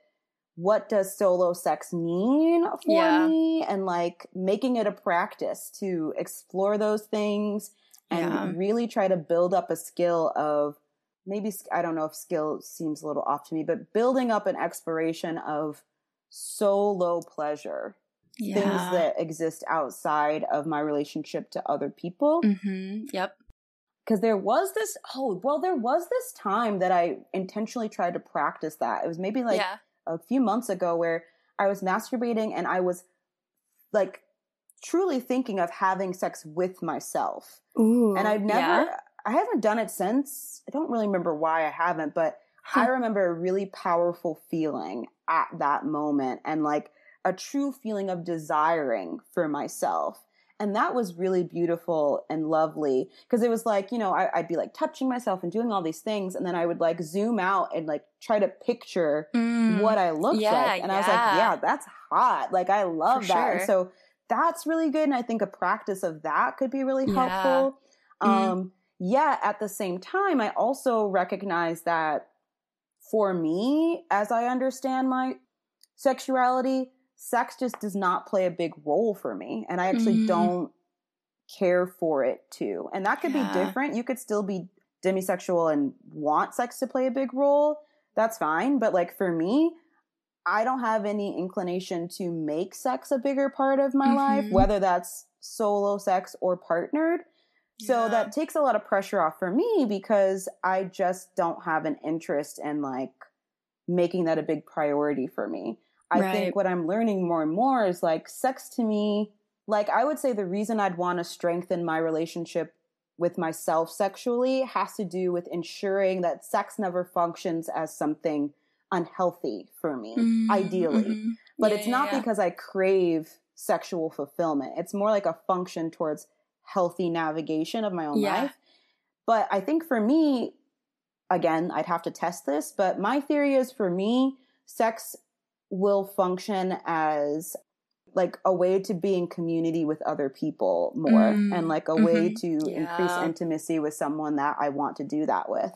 what does solo sex mean for Yeah. me and like making it a practice to explore those things and Yeah. really try to build up a skill of maybe I don't know if skill seems a little off to me, but building up an exploration of solo pleasure Yeah. things that exist outside of my relationship to other people Mm-hmm. Yep. because there was this oh well there was this time that i intentionally tried to practice that it was maybe like yeah. a few months ago where i was masturbating and i was like truly thinking of having sex with myself Ooh. and i've never Yeah. i haven't done it since i don't really remember why i haven't but i remember a really powerful feeling at that moment and like a true feeling of desiring for myself and that was really beautiful and lovely because it was like you know I, i'd be like touching myself and doing all these things and then i would like zoom out and like try to picture Mm. what i looked Yeah, like and i was like yeah. yeah that's hot like i love For that and sure. so that's really good and i think a practice of that could be really helpful Mhm. um yeah at the same time i also recognize that for me as i understand my sexuality sex just does not play a big role for me and i actually Mhm. don't care for it too and that could Yeah. be different you could still be demisexual and want sex to play a big role that's fine but like for me i don't have any inclination to make sex a bigger part of my life Mhm. whether that's solo sex or partnered so Yeah. that takes a lot of pressure off for me because I just don't have an interest in like making that a big priority for me. I Right. think what I'm learning more and more is like sex to me, like I would say the reason I'd want to strengthen my relationship with myself sexually has to do with ensuring that sex never functions as something unhealthy for me, Mm, ideally mhm. but Yeah, it's not yeah. because I crave sexual fulfillment. It's more like a function towards healthy navigation of my own Yeah. life. But I think for me, again, I'd have to test this, but my theory is for me, sex will function as like a way to be in community with other people more Mm, and like a way mhm. to increase intimacy with someone that I want to do that with.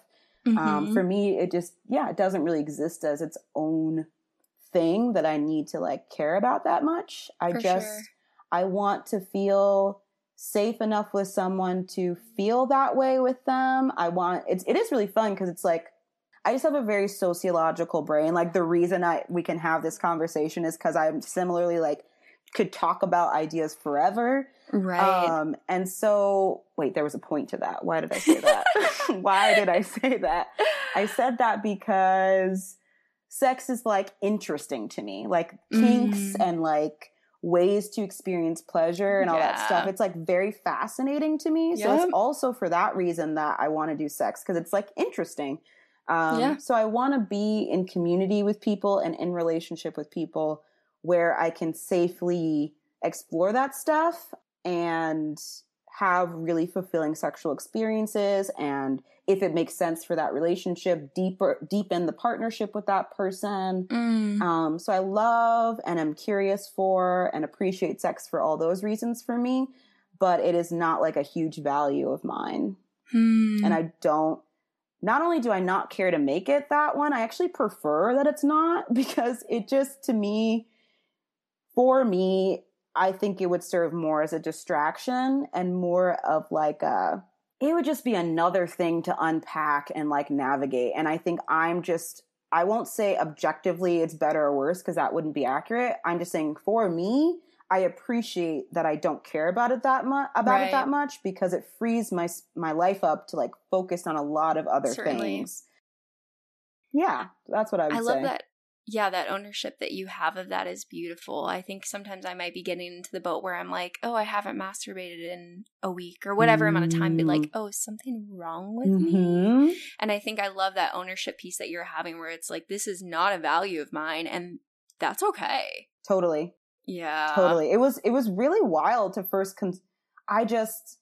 Um, Mhm. for me, it just, yeah, it doesn't really exist as its own thing that I need to like care about that much. I For just, sure. I want to feel safe enough with someone to feel that way with them. I want, it's, it is really fun because it's like, I just have a very sociological brain. Like the reason I, we can have this conversation is because I'm similarly like, could talk about ideas forever. Right. Um, and so, wait, there was a point to that. Why did I say that? Why did I say that? I said that because sex is like interesting to me, like kinks Mm. and like ways to experience pleasure and all that stuff. It's like very fascinating to me. So it's also for that reason that I want to do sex because it's like interesting. Um, Yeah. So I want to be in community with people and in relationship with people where I can safely explore that stuff and have really fulfilling sexual experiences and if it makes sense for that relationship deeper deepen the partnership with that person Mm. um, so i love and am curious for and appreciate sex for all those reasons for me but it is not like a huge value of mine Hmm. and i don't not only do i not care to make it that one i actually prefer that it's not because it just to me for me i think it would serve more as a distraction and more of like a it would just be another thing to unpack and like navigate. And i think i'm just i won't say objectively it's better or worse because that wouldn't be accurate. I'm just saying for me i appreciate that i don't care about it that much about Right. it that much because it frees my my life up to like focus on a lot of other Certainly. things yeah that's what i would I love say that. Yeah, that ownership that you have of that is beautiful. I think sometimes I might be getting into the boat where I'm like, oh, I haven't masturbated in a week or whatever amount of time. Be like, oh, is something wrong with me? Mhm. And I think I love that ownership piece that you're having where it's like, this is not a value of mine. And that's okay. totally Yeah. totally it was it was really wild to first con- i just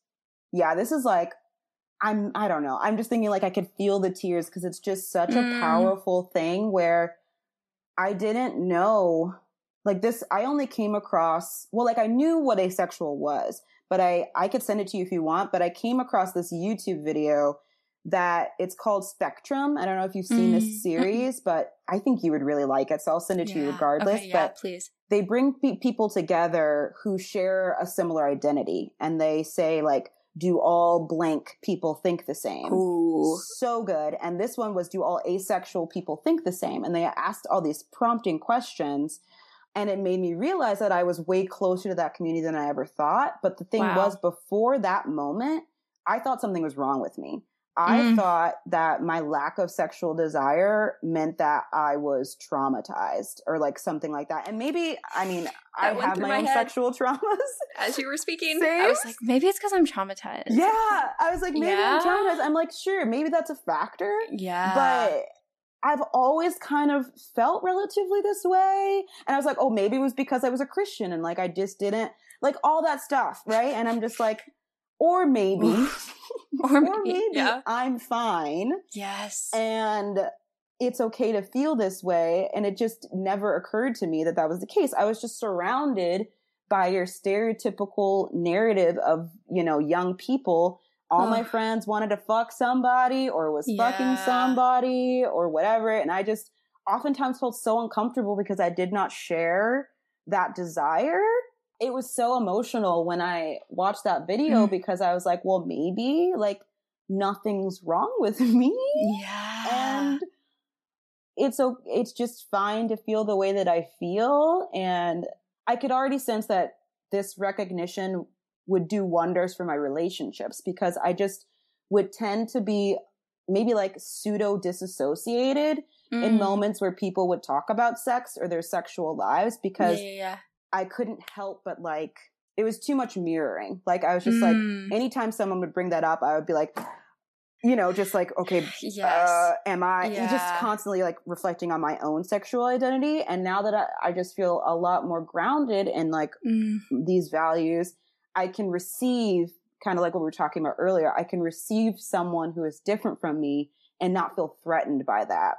yeah this is like i'm i don't know i'm just thinking like i could feel the tears because it's just such Mm. a powerful thing where i didn't know like this i only came across well like i knew what asexual was but i i could send it to you if you want but i came across this youtube video that it's called spectrum i don't know if you've seen Mm. this series but i think you would really like it so i'll send it to you regardless Okay, yeah, but please. they bring pe- people together who share a similar identity and they say like do all blank people think the same Ooh. so good and this one was do all asexual people think the same and they asked all these prompting questions and it made me realize that i was way closer to that community than i ever thought but the thing Wow. was before that moment i thought something was wrong with me I Mm. thought that my lack of sexual desire meant that I was traumatized or like something like that. And maybe, I mean, I went have my, my own sexual traumas. As you were speaking, I was like, maybe it's because I'm traumatized. yeah. I was like, maybe Yeah. I'm traumatized. I'm like, sure, maybe that's a factor. Yeah. But I've always kind of felt relatively this way. And I was like, oh, maybe it was because I was a Christian and like I just didn't like all that stuff. Right. And I'm just like, or maybe, or maybe, or maybe yeah. I'm fine Yes. and it's okay to feel this way and it just never occurred to me that that was the case. I was just surrounded by your stereotypical narrative of you know young people. All my friends wanted to fuck somebody or was fucking somebody or whatever and i just oftentimes felt so uncomfortable because i did not share that desire it was so emotional when i watched that video Mm. because i was like well maybe like nothing's wrong with me yeah. and it's o- it's just fine to feel the way that I feel and I could already sense that this recognition would do wonders for my relationships because I just would tend to be maybe like pseudo disassociated in Mm. moments where people would talk about sex or their sexual lives because yeah, yeah, I couldn't help but like it was too much mirroring. Like I was yeah. just like Mm. anytime someone would bring that up, I would be like, you know, just like, okay, yes. uh, am I just constantly like reflecting on my own sexual identity? And now that I, I just feel a lot more grounded in like Mm. these values, I can receive kind of like what we were talking about earlier. I can receive someone who is different from me and not feel threatened by that.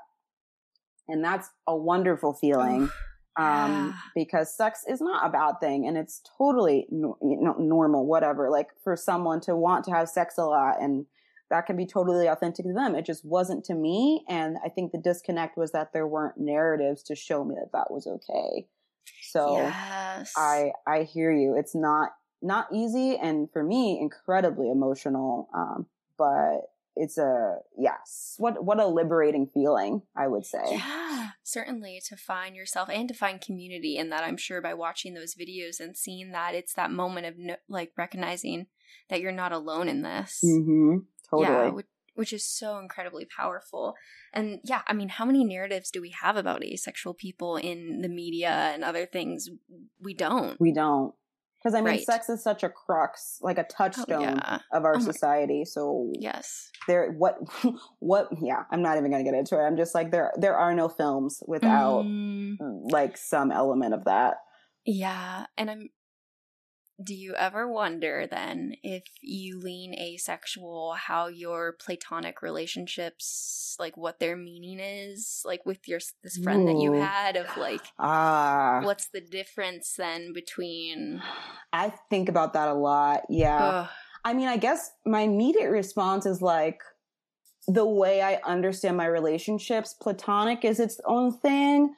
And that's a wonderful feeling. Um, yeah. because sex is not a bad thing and it's totally no, you know, normal, whatever. Like for someone to want to have sex a lot and that can be totally authentic to them. It just wasn't to me. And I think the disconnect was that there weren't narratives to show me that that was okay. So yes. I, I hear you. It's not, not easy. And for me, incredibly emotional. Um, but it's a, yes, what, what a liberating feeling, I would say. Yeah, certainly to find yourself and to find community in that. I'm sure by watching those videos and seeing that it's that moment of no, like recognizing that you're not alone in this. Mm-hmm. Totally. Yeah, which, which is so incredibly powerful. And yeah, I mean, how many narratives do we have about asexual people in the media and other things? We don't. We don't. Because I mean, Right. sex is such a crux, like a touchstone yeah. of our Oh society. So Yes. there, what, what? Yeah, I'm not even gonna get into it. I'm just like there, there are no films without Mm, like some element of that. yeah. And I'm. Do you ever wonder then if you lean asexual, how your platonic relationships, like what their meaning is, like with your this friend that you had, of like Ah, what's the difference then between? I think about that a lot. Yeah. Ugh, I mean, I guess my immediate response is like the way I understand my relationships, platonic is its own thing.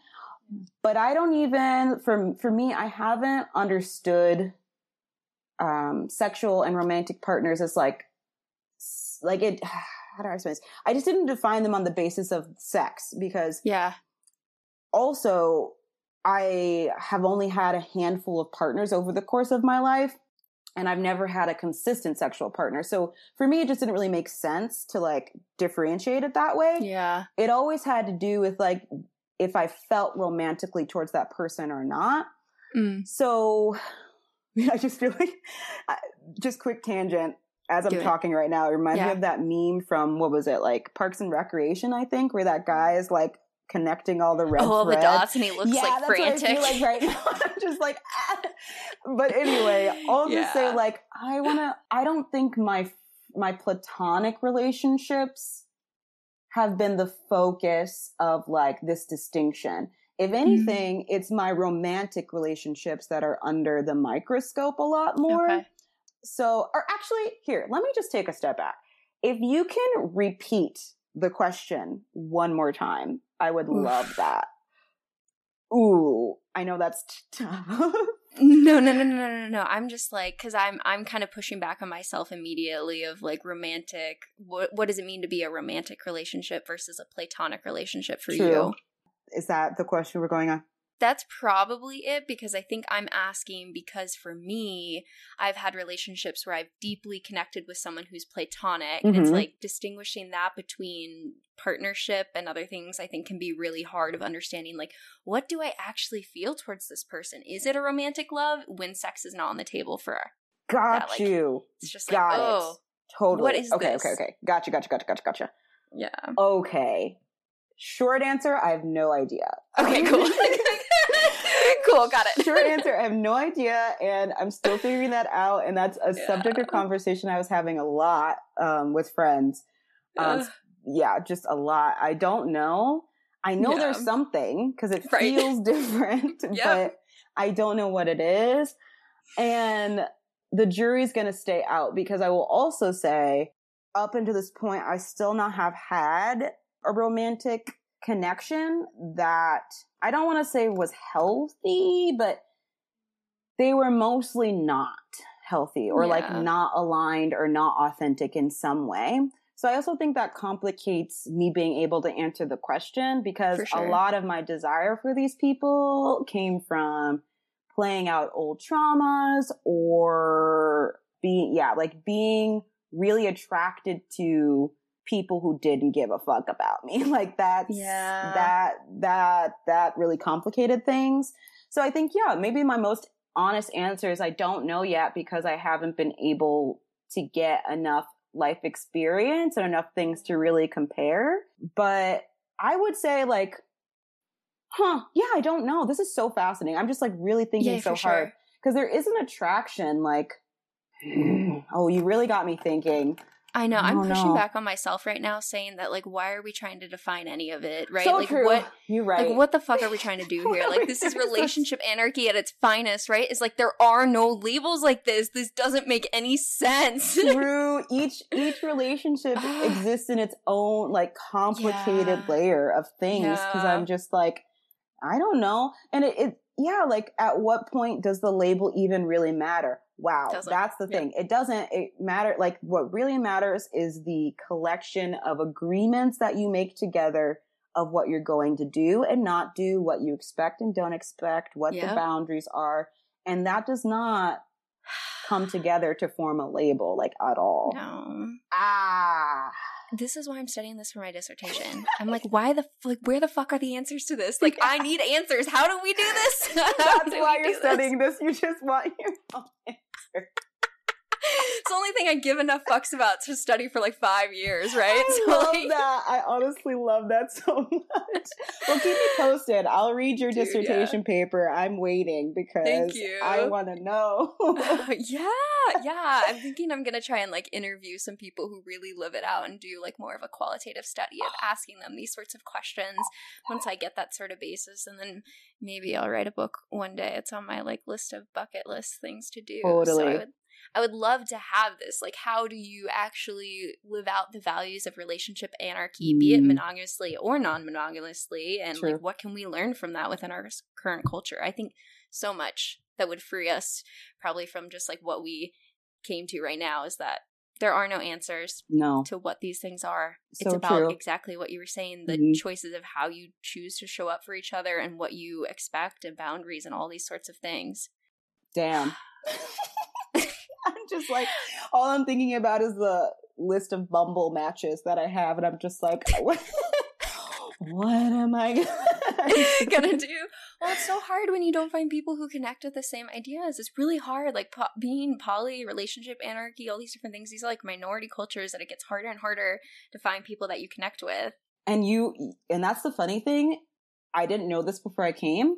But I don't even for for me, I haven't understood um sexual and romantic partners as like like it how do I explain this? I just didn't define them on the basis of sex because yeah. also I have only had a handful of partners over the course of my life and I've never had a consistent sexual partner. So for me it just didn't really make sense to like differentiate it that way. Yeah. It always had to do with like if I felt romantically towards that person or not. Mm. So I just feel like I- just quick tangent as I'm Do it. talking right now, it reminds me of that meme from what was it like Parks and Recreation, I think, where that guy is like connecting all the red oh, the dots, and he looks yeah, like that's frantic. what I feel like right now. I'm just like, ah. but anyway, I'll just say like, I want to. I don't think my my platonic relationships have been the focus of like this distinction. If mm-hmm. anything, it's my romantic relationships that are under the microscope a lot more. Okay. So, or actually, here, let me just take a step back. If you can repeat the question one more time, I would Oof. love that. Ooh, I know that's tough. No, no, no, no, no, no, no. I'm just like because I'm I'm kind of pushing back on myself immediately of like romantic. What what does it mean to be a romantic relationship versus a platonic relationship for True. you? Is that the question we're going on? That's probably it because I think I'm asking because for me, I've had relationships where I've deeply connected with someone who's platonic. And it's mm-hmm. like distinguishing that between partnership and other things, I think can be really hard of understanding. Like, what do I actually feel towards this person? Is it a romantic love when sex is not on the table for Got like, you. It's just Got like, it. oh, Totally. what is this? okay, this? okay, okay. Gotcha, gotcha, gotcha, gotcha, gotcha. yeah. Okay. Short answer, I have no idea. Okay, cool. cool, got it. Short answer, I have no idea, and I'm still figuring that out. And that's a Yeah. subject of conversation I was having a lot um, with friends. Um, yeah, just a lot. I don't know. I know Yeah. there's something because it Right. feels different, but I don't know what it is. And the jury's going to stay out because I will also say, up until this point, I still not have had a romantic connection that I don't want to say was healthy, but they were mostly not healthy or like not aligned or not authentic in some way. So I also think that complicates me being able to answer the question because sure. a lot of my desire for these people came from playing out old traumas or being, yeah, like being really attracted to people who didn't give a fuck about me. Like that's, Yeah. that, that, that really complicated things. So I think, yeah, maybe my most honest answer is I don't know yet because I haven't been able to get enough life experience and enough things to really compare. But I would say like, huh, yeah, I don't know. This is so fascinating. I'm just like really thinking Yeah, so hard sure. because there is an attraction like, oh, you really got me thinking. I know. I I'm don't pushing know. back on myself right now, saying that like, why are we trying to define any of it? Right? So like, true. what? You're right. Like, what the fuck are we trying to do here? Like, this is relationship anarchy at its finest, right? It's like there are no labels like this. This doesn't make any sense. True. Each each relationship exists in its own like complicated Yeah. layer of things. Because Yeah. I'm just like, I don't know. And it, it, yeah, like at what point does the label even really matter? Wow, that's the Yeah. thing. It doesn't. It matter. Like what really matters is the collection of agreements that you make together of what you're going to do and not do, what you expect and don't expect, what the boundaries are, and that does not come together to form a label like at all. no. Ah. This is why I'm studying this for my dissertation. I'm like, why the f- like, where the fuck are the answers to this? Like, I need answers. How do we do this? How That's do why you're this? studying this. You just want your answer. It's the only thing I give enough fucks about to study for like five years, right? I So, love like, that. I honestly love that so much. Well, keep me posted. I'll read your Dude, dissertation paper. I'm waiting because. I want to know. yeah, yeah. I'm thinking I'm gonna try and like interview some people who really live it out and do like more of a qualitative study of asking them these sorts of questions once I get that sort of basis, and then maybe I'll write a book one day. It's on my like list of bucket list things to do. So Totally. I would, I would love to have this. Like, how do you actually live out the values of relationship anarchy, be it Mm. monogamously or non-monogamously, and True. like what can we learn from that within our current culture? I think so much that would free us probably from just like what we came to right now is that there are no answers no. to what these things are. So it's about true. exactly what you were saying the Mhm. choices of how you choose to show up for each other and what you expect and boundaries and all these sorts of things. Damn. I'm just like, all I'm thinking about is the list of Bumble matches that I have, and I'm just like, what, what am I gonna do well it's so hard when you don't find people who connect with the same ideas it's really hard like po- being poly relationship anarchy all these different things these are like minority cultures that it gets harder and harder to find people that you connect with And you, and that's the funny thing. I didn't know this before I came,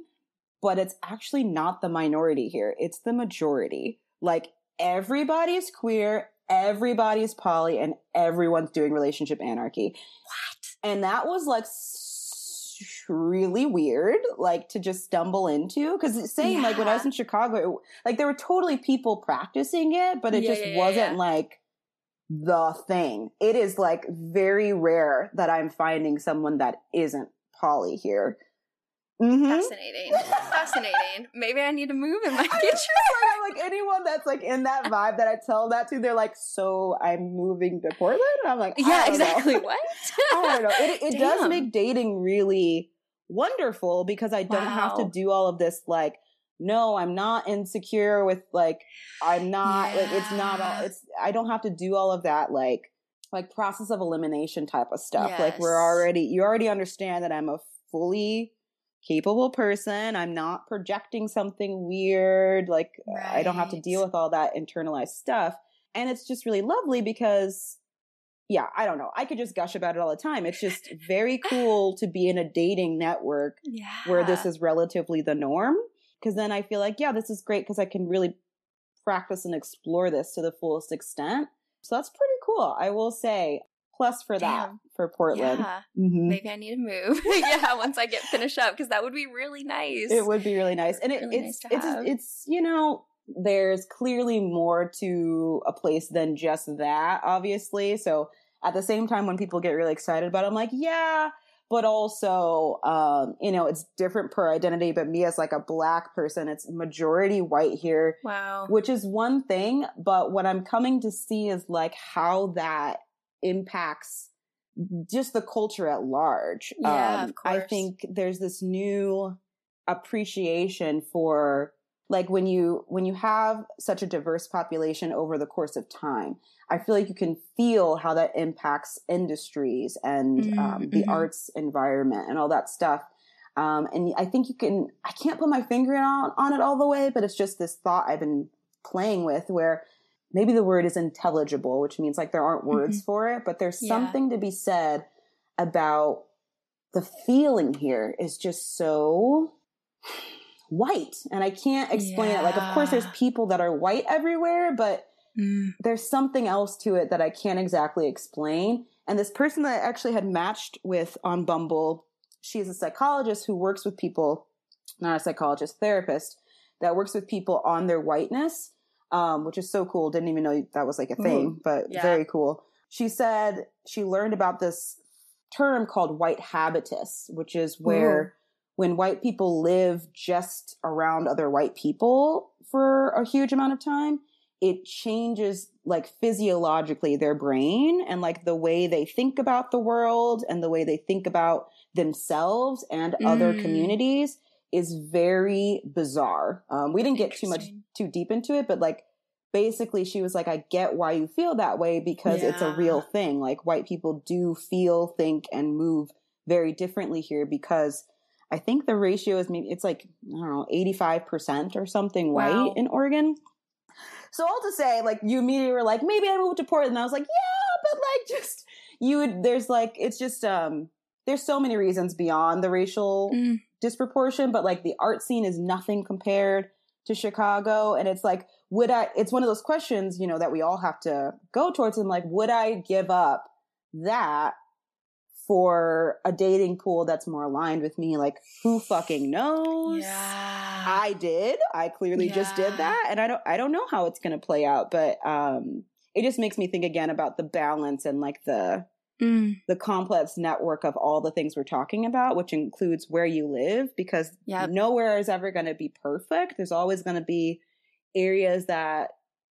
but it's actually not the minority here. It's the majority. Like everybody's queer, everybody's poly, and everyone's doing relationship anarchy. what And that was like really weird, like to just stumble into. Cause saying like when I was in Chicago, it- like there were totally people practicing it, but it Yeah, just yeah, yeah, wasn't yeah. like the thing. It is like very rare that I'm finding someone that isn't poly here. Mm-hmm. fascinating fascinating maybe i need to move in my future like, I'm like anyone that's like in that vibe that I tell that to, they're like, "So I'm moving to Portland." And I'm like, yeah don't know. exactly what I don't know. It, it does make dating really wonderful because I don't have to do all of this like, no, I'm not insecure with like, I'm not like it's not all it's I don't have to do all of that like like process of elimination type of stuff. Like we're already you already understand that I'm a fully capable person. I'm not projecting something weird. Like uh, I don't have to deal with all that internalized stuff. And it's just really lovely because yeah, I don't know. I could just gush about it all the time. It's just very cool to be in a dating network yeah where this is relatively the norm. Cause then I feel like, yeah, this is great because I can really practice and explore this to the fullest extent. So that's pretty cool. I will say plus for that for Portland. yeah Mhm. maybe i need to move yeah once i get finished up because that would be really nice It would be really nice. And it, Really it's, nice it's, it's, you know, there's clearly more to a place than just that, obviously. So at the same time, when people get really excited about it, I'm like, yeah, but also, um, you know, it's different per identity. But me as like a black person, it's majority white here, wow which is one thing. But what I'm coming to see is like how that impacts just the culture at large. Yeah, um, I think there's this new appreciation for like when you when you have such a diverse population over the course of time i feel like you can feel how that impacts industries and Mm, um, the mhm. arts environment and all that stuff um, and i think you can i can't put my finger on, on it all the way but it's just this thought i've been playing with where maybe the word is intelligible which means like there aren't words for it but there's Yeah. something to be said about the feeling here is just so white and i can't explain it like of course there's people that are white everywhere but mm. there's something else to it that I can't exactly explain. And this person that I actually had matched with on Bumble, she is a psychologist who works with people, not a psychologist, therapist, that works with people on their whiteness, um, which is so cool. Didn't even know that was like a thing, Ooh, but yeah. very cool. She said she learned about this term called white habitus, which is where Ooh. when white people live just around other white people for a huge amount of time, it changes like physiologically their brain and like the way they think about the world and the way they think about themselves and mm. other communities is very bizarre. Um, we didn't get too much too deep into it, but like basically she was like, I get why you feel that way because yeah. it's a real thing. Like white people do feel, think, and move very differently here because I think the ratio is maybe it's like, I don't know, 85% or something white wow. in Oregon. So all to say, like you immediately were like, maybe I moved to Portland. And I was like, yeah, but like just you would there's like it's just um there's so many reasons beyond the racial mm. Disproportion, but like the art scene is nothing compared to Chicago. And it's like, would I it's one of those questions, you know, that we all have to go towards and like, would I give up that for a dating pool that's more aligned with me. Like, who fucking knows? Yeah. I did. I clearly yeah. just did that. And I don't I don't know how it's gonna play out, but um it just makes me think again about the balance and like the mm. the complex network of all the things we're talking about, which includes where you live, because yep. nowhere is ever gonna be perfect. There's always gonna be areas that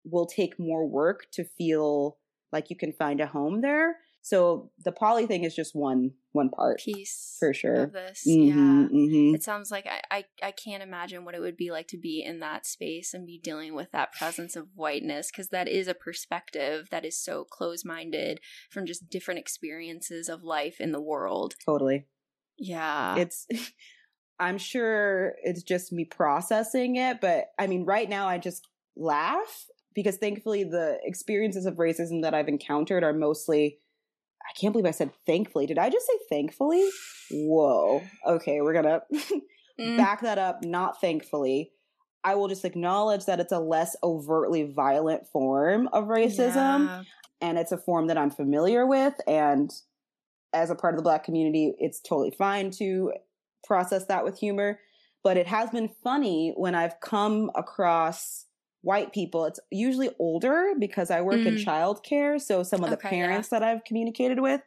will take more work to feel like you can find a home there. So the poly thing is just one one part piece for sure of this. Mm-hmm, yeah, mm-hmm. it sounds like I, I I can't imagine what it would be like to be in that space and be dealing with that presence of whiteness because that is a perspective that is so close minded from just different experiences of life in the world. Totally. Yeah, it's. I'm sure it's just me processing it, but I mean, right now I just laugh because thankfully the experiences of racism that I've encountered are mostly I can't believe I said thankfully. Did I just say thankfully? Whoa. Okay, we're going to mm. back that up. Not thankfully. I will just acknowledge that it's a less overtly violent form of racism. Yeah. And it's a form that I'm familiar with. And as a part of the Black community, it's totally fine to process that with humor. But it has been funny when I've come across white people. It's usually older because I work mm. in childcare. So some of the okay, parents yeah. that I've communicated with,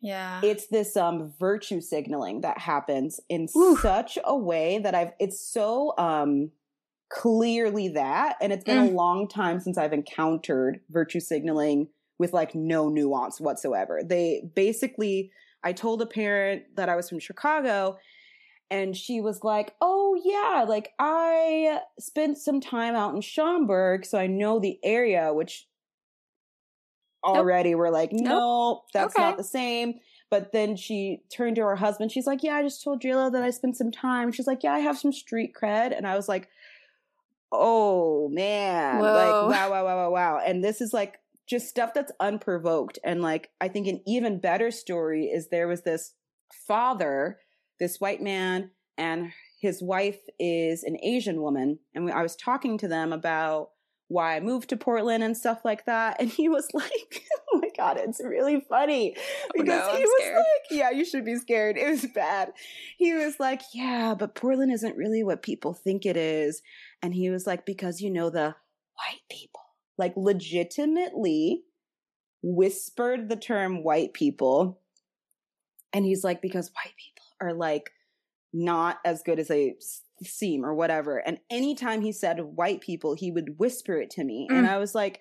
yeah, it's this um virtue signaling that happens in Oof. such a way that I've. It's so um clearly that, and it's been mm. a long time since I've encountered virtue signaling with like no nuance whatsoever. They basically, I told a parent that I was from Chicago and she was like, "Oh yeah, like I spent some time out in Schaumburg, so I know the area." Which oh. already nope. we're like, "No, nope, that's okay. not the same." But then she turned to her husband. She's like, "Yeah, I just told JLo that I spent some time." She's like, "Yeah, I have some street cred," and I was like, "Oh man, Whoa. like wow, wow, wow, wow, wow!" And this is like just stuff that's unprovoked. And like, I think an even better story is there was this father this white man and his wife is an Asian woman. And we, I was talking to them about why I moved to Portland and stuff like that. And he was like, oh my God, it's really funny. Because oh no, he was scared. like, yeah, you should be scared. It was bad. He was like, yeah, but Portland isn't really what people think it is. And he was like, because you know, the white people, like legitimately whispered the term white people. And he's like, because white people are like not as good as they seem or whatever. And anytime he said white people, he would whisper it to me. Mm. And I was like,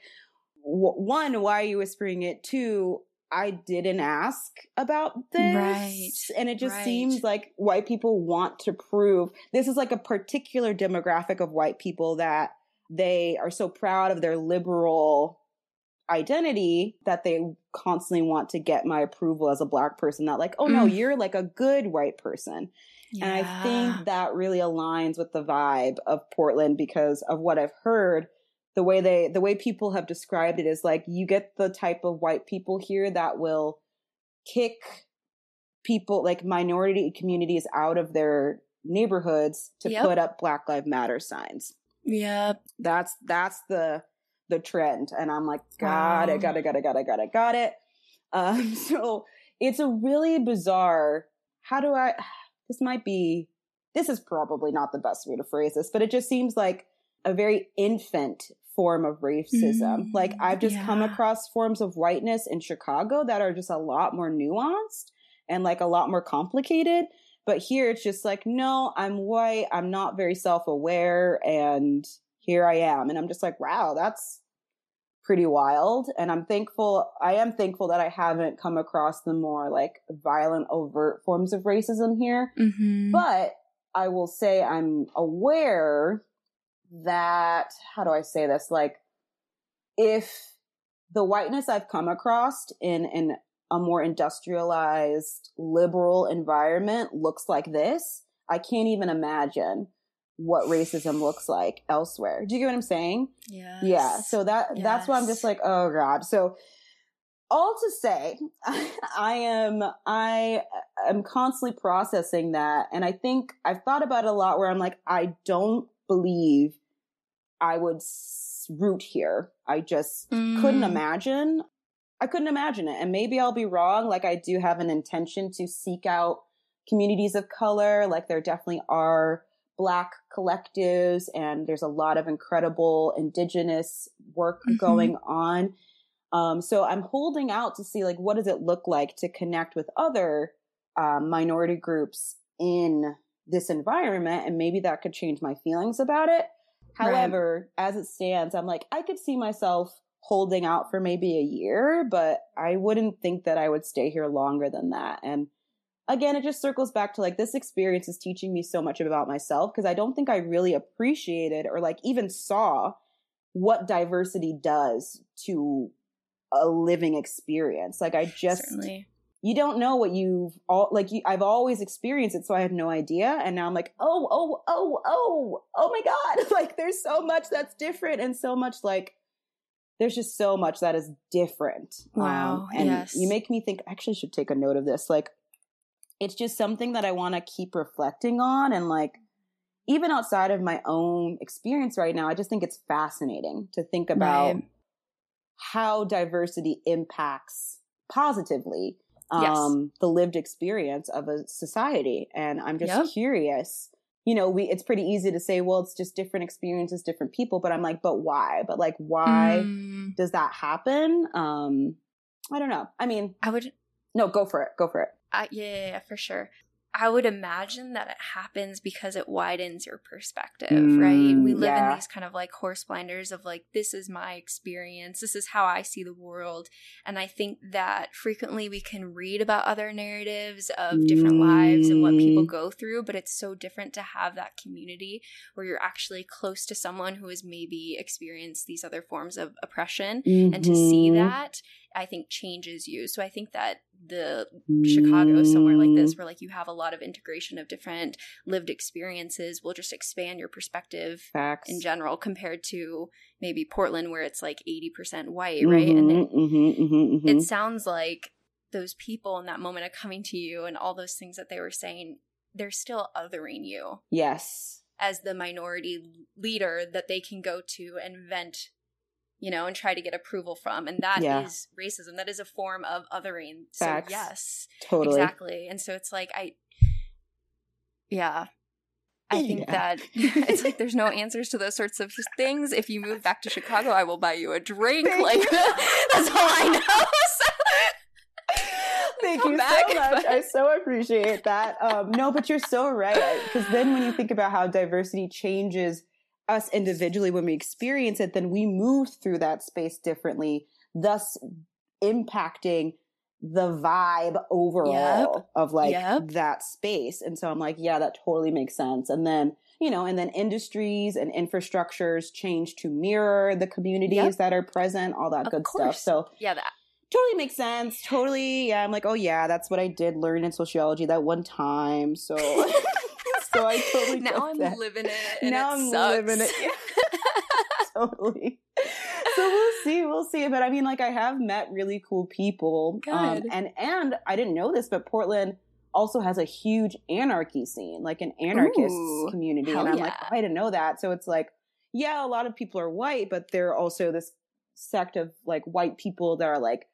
one, why are you whispering it? Two, I didn't ask about this. Right. And it just right. seems like white people want to prove this is like a particular demographic of white people that they are so proud of their liberal identity that they constantly want to get my approval as a black person that like oh no mm. you're like a good white person yeah. and i think that really aligns with the vibe of portland because of what i've heard the way they the way people have described it is like you get the type of white people here that will kick people like minority communities out of their neighborhoods to yep. put up black lives matter signs yeah that's that's the the trend. And I'm like, got Wow. it, got it, got it, got it, got it, got it. Um, so it's a really bizarre, how do I, this might be, this is probably not the best way to phrase this, but it just seems like a very infant form of racism. Mm, like I've just come across forms of whiteness in Chicago that are just a lot more nuanced and like a lot more complicated. But here it's just like, no, I'm white. I'm not very self aware. And here I am. And I'm just like, wow, that's pretty wild. And I'm thankful, I am thankful that I haven't come across the more like violent, overt forms of racism here. Mm-hmm. But I will say I'm aware that, how do I say this? Like, if the whiteness I've come across in, in a more industrialized, liberal environment looks like this, I can't even imagine what racism looks like elsewhere. Do you get what I'm saying? yeah. Yeah. So that that's why I'm just like, oh god. So all to say, I am I am constantly processing that, and I think I've thought about it a lot. Where I'm like, I don't believe I would root here. I just couldn't Mm. imagine. I couldn't imagine it, and maybe I'll be wrong. Like I do have an intention to seek out communities of color. Like there definitely are black collectives and there's a lot of incredible indigenous work Mhm. going on um, so i'm holding out to see like what does it look like to connect with other um, minority groups in this environment and maybe that could change my feelings about it Right. however as it stands i'm like i could see myself holding out for maybe a year but i wouldn't think that i would stay here longer than that and again, it just circles back to like this experience is teaching me so much about myself because I don't think I really appreciated or like even saw what diversity does to a living experience. Like I just Certainly. you don't know what you've all like you, I've always experienced it so I had no idea and now I'm like, "Oh, oh, oh, oh. Oh my god." like there's so much that's different and so much like there's just so much that is different. Um, Wow, and yes. you make me think I actually should take a note of this. Like it's just something that I want to keep reflecting on and like even outside of my own experience right now, I just think it's fascinating to think about Right. how diversity impacts positively Yes. um, the lived experience of a society. And I'm just Yep. curious. You know, we it's pretty easy to say, well, it's just different experiences, different people. But I'm like, but why? But like, why Mm, does that happen? Um, I don't know. I mean, I would no, go for it. Go for it. I, yeah, yeah, yeah, for sure. I would imagine that it happens because it widens your perspective, right? Mm, We live yeah. in these kind of like horse blinders of like, this is my experience, this is how I see the world. And I think that frequently we can read about other narratives of different lives and what people Mm. go through, but it's so different to have that community where you're actually close to someone who has maybe experienced these other forms of oppression. And to see Mhm. that, I think changes you. So I think that the Chicago somewhere like this Mm. where like you have a lot of integration of different lived experiences will just expand your perspective facts in general compared to maybe Portland where it's like 80% white, right? And it, Mhm, mhm, mhm, mhm. it sounds like those people in that moment of coming to you and all those things that they were saying, they're still othering you yes, as the minority leader that they can go to and vent you know and try to get approval from and that is Yeah. racism that is a form of othering Facts. so yes totally. exactly and so it's like i yeah i think Yeah. that it's like there's no answers to those sorts of things if you move back to chicago i will buy you a drink Thank like that's all i know Thank you back, so much. but- I so appreciate that. Um, no, but you're so right. Because then when you think about how diversity changes us individually when we experience it, then we move through that space differently, thus impacting the vibe overall of like Yep. that space. And so I'm like, yeah, that totally makes sense. And then, you know, and then industries and infrastructures change to mirror the communities Yep. that are present, all that Of good course. stuff. So yeah that totally makes sense. Totally, yeah. I'm like, oh yeah, that's what I did learn in sociology that one time. So, so I totally now i'm that. living it now it I'm sucks. living it. totally. So we'll see, we'll see. But I mean, like, I have met really cool people. Um, and and I didn't know this, but Portland also has a huge anarchy scene, like an anarchist Ooh, community. And I'm like, oh, I didn't know that. So it's like, yeah, a lot of people are white, but they're also this sect of like white people that are like,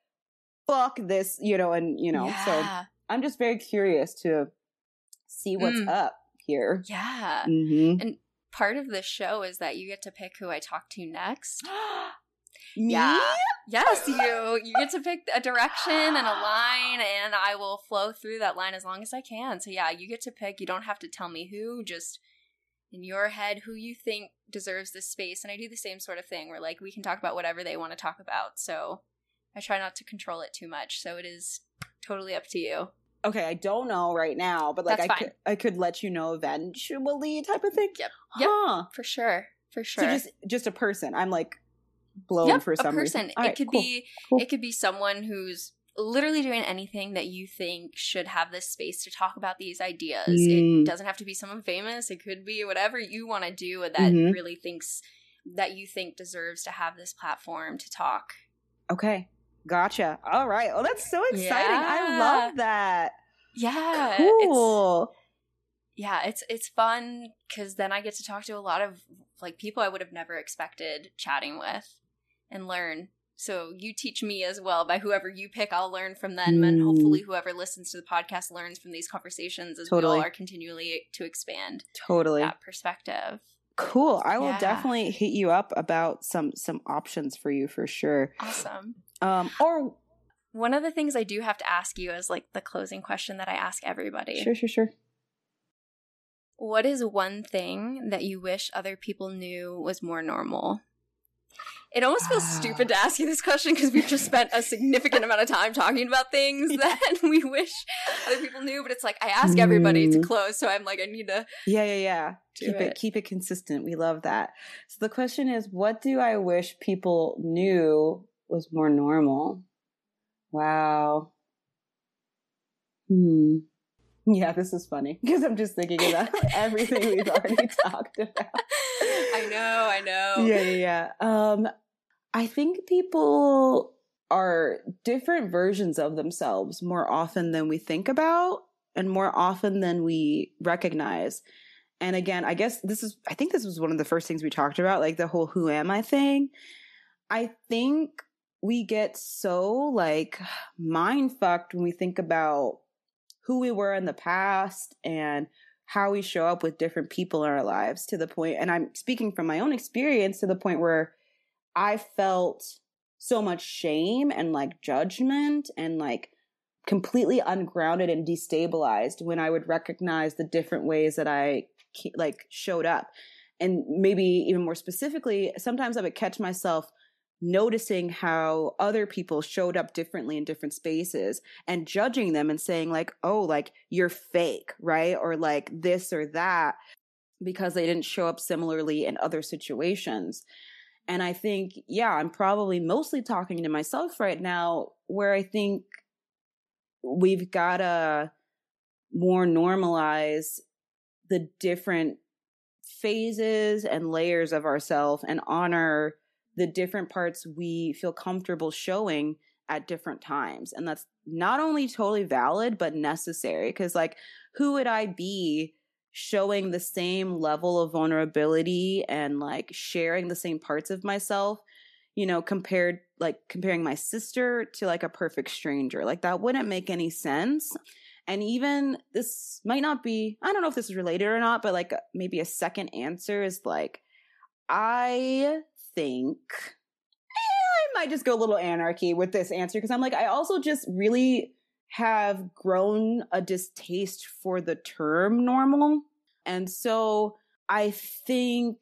fuck this, you know, and you know, so I'm just very curious to see what's Mm. up here. Yeah. Mm-hmm. And part of the show is that you get to pick who I talk to next. Me? Yeah. Yes, you you get to pick a direction and a line and I will flow through that line as long as I can. So yeah, you get to pick. You don't have to tell me who, just in your head who you think deserves this space. And I do the same sort of thing where like we can talk about whatever they want to talk about. So I try not to control it too much. So it is totally up to you. Okay, I don't know right now, but like That's I fine. could I could let you know eventually type of thing. Yep. Yep. Huh. For sure. For sure. So just just a person. I'm like blown Yep, for a some person. reason. it right, could cool. be cool. it could be someone who's literally doing anything that you think should have this space to talk about these ideas. Mm. It doesn't have to be someone famous. It could be whatever you want to do that Mhm. really thinks that you think deserves to have this platform to talk. Okay. Gotcha. All right. Oh, that's so exciting. I love that. Yeah. It's, Cool. yeah, it's it's fun cuz then I get to talk to a lot of like people I would have never expected chatting with and learn. So you teach me as well by whoever you pick. I'll learn from them, and Mm. hopefully whoever listens to the podcast learns from these conversations as we Totally. all are continually to expand Totally. that perspective. Cool. I will Yeah. definitely hit you up about some some options for you for sure. Awesome. Um or One of the things I do have to ask you is like the closing question that I ask everybody. sure, sure, sure. What is one thing that you wish other people knew was more normal? It almost feels Ah. stupid to ask you this question because we've just spent a significant amount of time talking about things that we wish other people knew, but it's like I ask everybody to Mm. close, so I'm like, I need to Yeah, yeah, yeah. Keep it. it. keep it consistent. We love that. So the question is, what do I wish people knew was more normal? Wow. Hmm. Yeah, this is funny because I'm just thinking about everything we've already talked about. I know, I know. Yeah, yeah, yeah. Um, I think people are different versions of themselves more often than we think about and more often than we recognize. And again, I guess this is, I think this was one of the first things we talked about, like the whole who am I thing. I think we get so like mind fucked when we think about who we were in the past and how we show up with different people in our lives to the point and I'm speaking from my own experience to the point where I felt so much shame and like judgment and like completely ungrounded and destabilized when I would recognize the different ways that I like showed up. And maybe even more specifically, sometimes I would catch myself noticing how other people showed up differently in different spaces and judging them and saying like, "Oh, like you're fake," right? Or like this or that because they didn't show up similarly in other situations. And I think, yeah, I'm probably mostly talking to myself right now where I think we've got to more normalize the different phases and layers of ourselves and honor the different parts we feel comfortable showing at different times. And that's not only totally valid, but necessary. Because, like, who would I be showing the same level of vulnerability and like sharing the same parts of myself? You know, compared like comparing my sister to like a perfect stranger. Like, that wouldn't make any sense. And even this might not be, I don't know if this is related or not, but like maybe a second answer is like, I think eh, I might just go a little anarchy with this answer because I'm like, I also just really have grown a distaste for the term normal. And so I think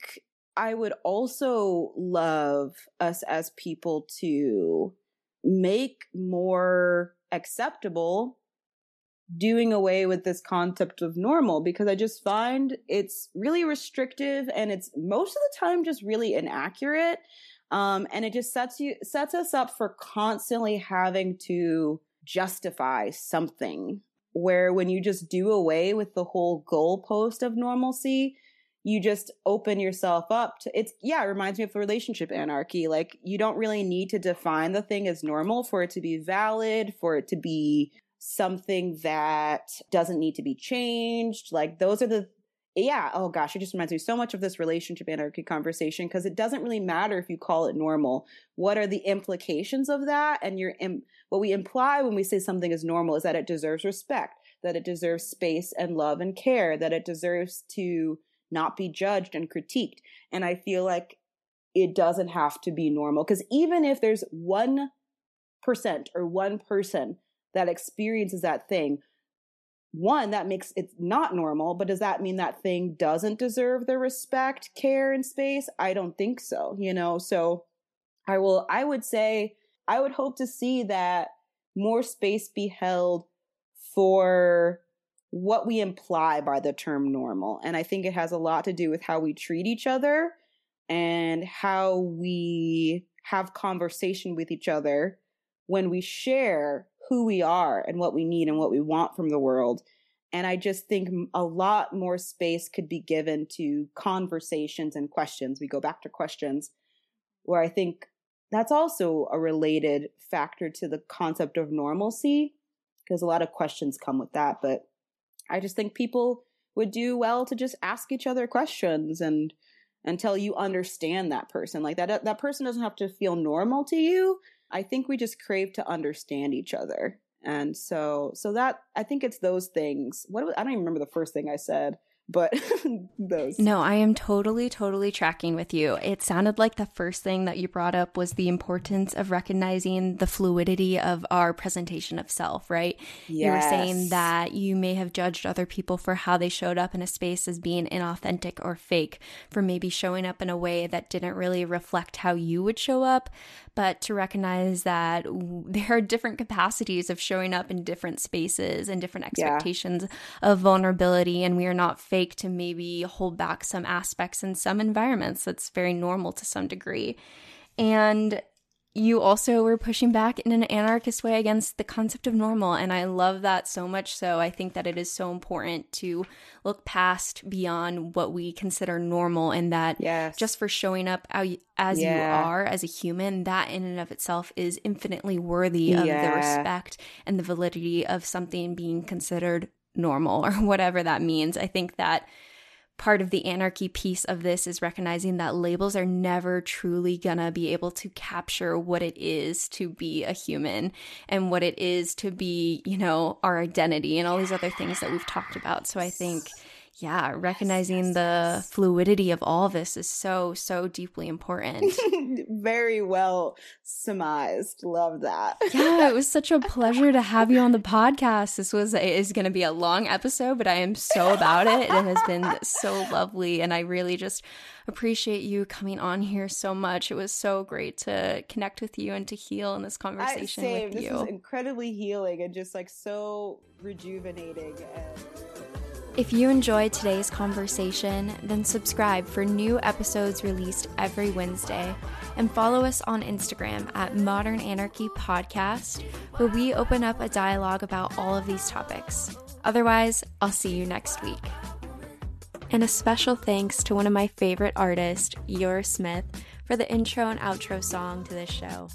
I would also love us as people to make more acceptable doing away with this concept of normal because I just find it's really restrictive and it's most of the time just really inaccurate. Um, and it just sets you sets us up for constantly having to justify something. Where when you just do away with the whole goalpost of normalcy, you just open yourself up to it's yeah, it reminds me of the relationship anarchy. Like you don't really need to define the thing as normal for it to be valid, for it to be something that doesn't need to be changed. Like those are the yeah, oh gosh, it just reminds me so much of this relationship anarchy conversation because it doesn't really matter if you call it normal. What are the implications of that? And you're Im- what we imply when we say something is normal is that it deserves respect, that it deserves space and love and care, that it deserves to not be judged and critiqued. And I feel like it doesn't have to be normal because even if there's 1% or one person that experiences that thing, one that makes it not normal but does that mean that thing doesn't deserve the respect care and space? I don't think so you know? So i will i would say i would hope to see that more space be held for what we imply by the term normal and i think it has a lot to do with how we treat each other and how we have conversation with each other when we share who we are and what we need and what we want from the world. And I just think a lot more space could be given to conversations and questions. We go back to questions where I think that's also a related factor to the concept of normalcy because a lot of questions come with that. But I just think people would do well to just ask each other questions and until you understand that person like that that person doesn't have to feel normal to you I think we just crave to understand each other. And so, so that I think it's those things. What I don't even remember the first thing I said but those. No, I am totally, totally tracking with you. It sounded like the first thing that you brought up was the importance of recognizing the fluidity of our presentation of self, right? Yes. You were saying that you may have judged other people for how they showed up in a space as being inauthentic or fake, for maybe showing up in a way that didn't really reflect how you would show up, but to recognize that there are different capacities of showing up in different spaces and different expectations yeah. of vulnerability, and we are not fake to maybe hold back some aspects in some environments. That's very normal to some degree. And you also were pushing back in an anarchist way against the concept of normal. And I love that so much. So I think that it is so important to look past beyond what we consider normal and that yes. just for showing up as yeah. you are as a human, that in and of itself is infinitely worthy of yeah. the respect and the validity of something being considered normal or whatever that means. I think that part of the anarchy piece of this is recognizing that labels are never truly gonna be able to capture what it is to be a human and what it is to be, you know, our identity and all these other things that we've talked about. So I think yeah, recognizing yes, yes, the fluidity of all of this is so, so deeply important. Very well surmised. Love that. yeah, it was such a pleasure to have you on the podcast. This was a, is going to be a long episode, but I am so about it. It has been so lovely, and I really just appreciate you coming on here so much. It was so great to connect with you and to heal in this conversation I, with this you. This was incredibly healing and just like so rejuvenating and if you enjoyed today's conversation, then subscribe for new episodes released every Wednesday and follow us on Instagram at Modern Anarchy Podcast, where we open up a dialogue about all of these topics. Otherwise, I'll see you next week. And a special thanks to one of my favorite artists, Yor Smith, for the intro and outro song to this show.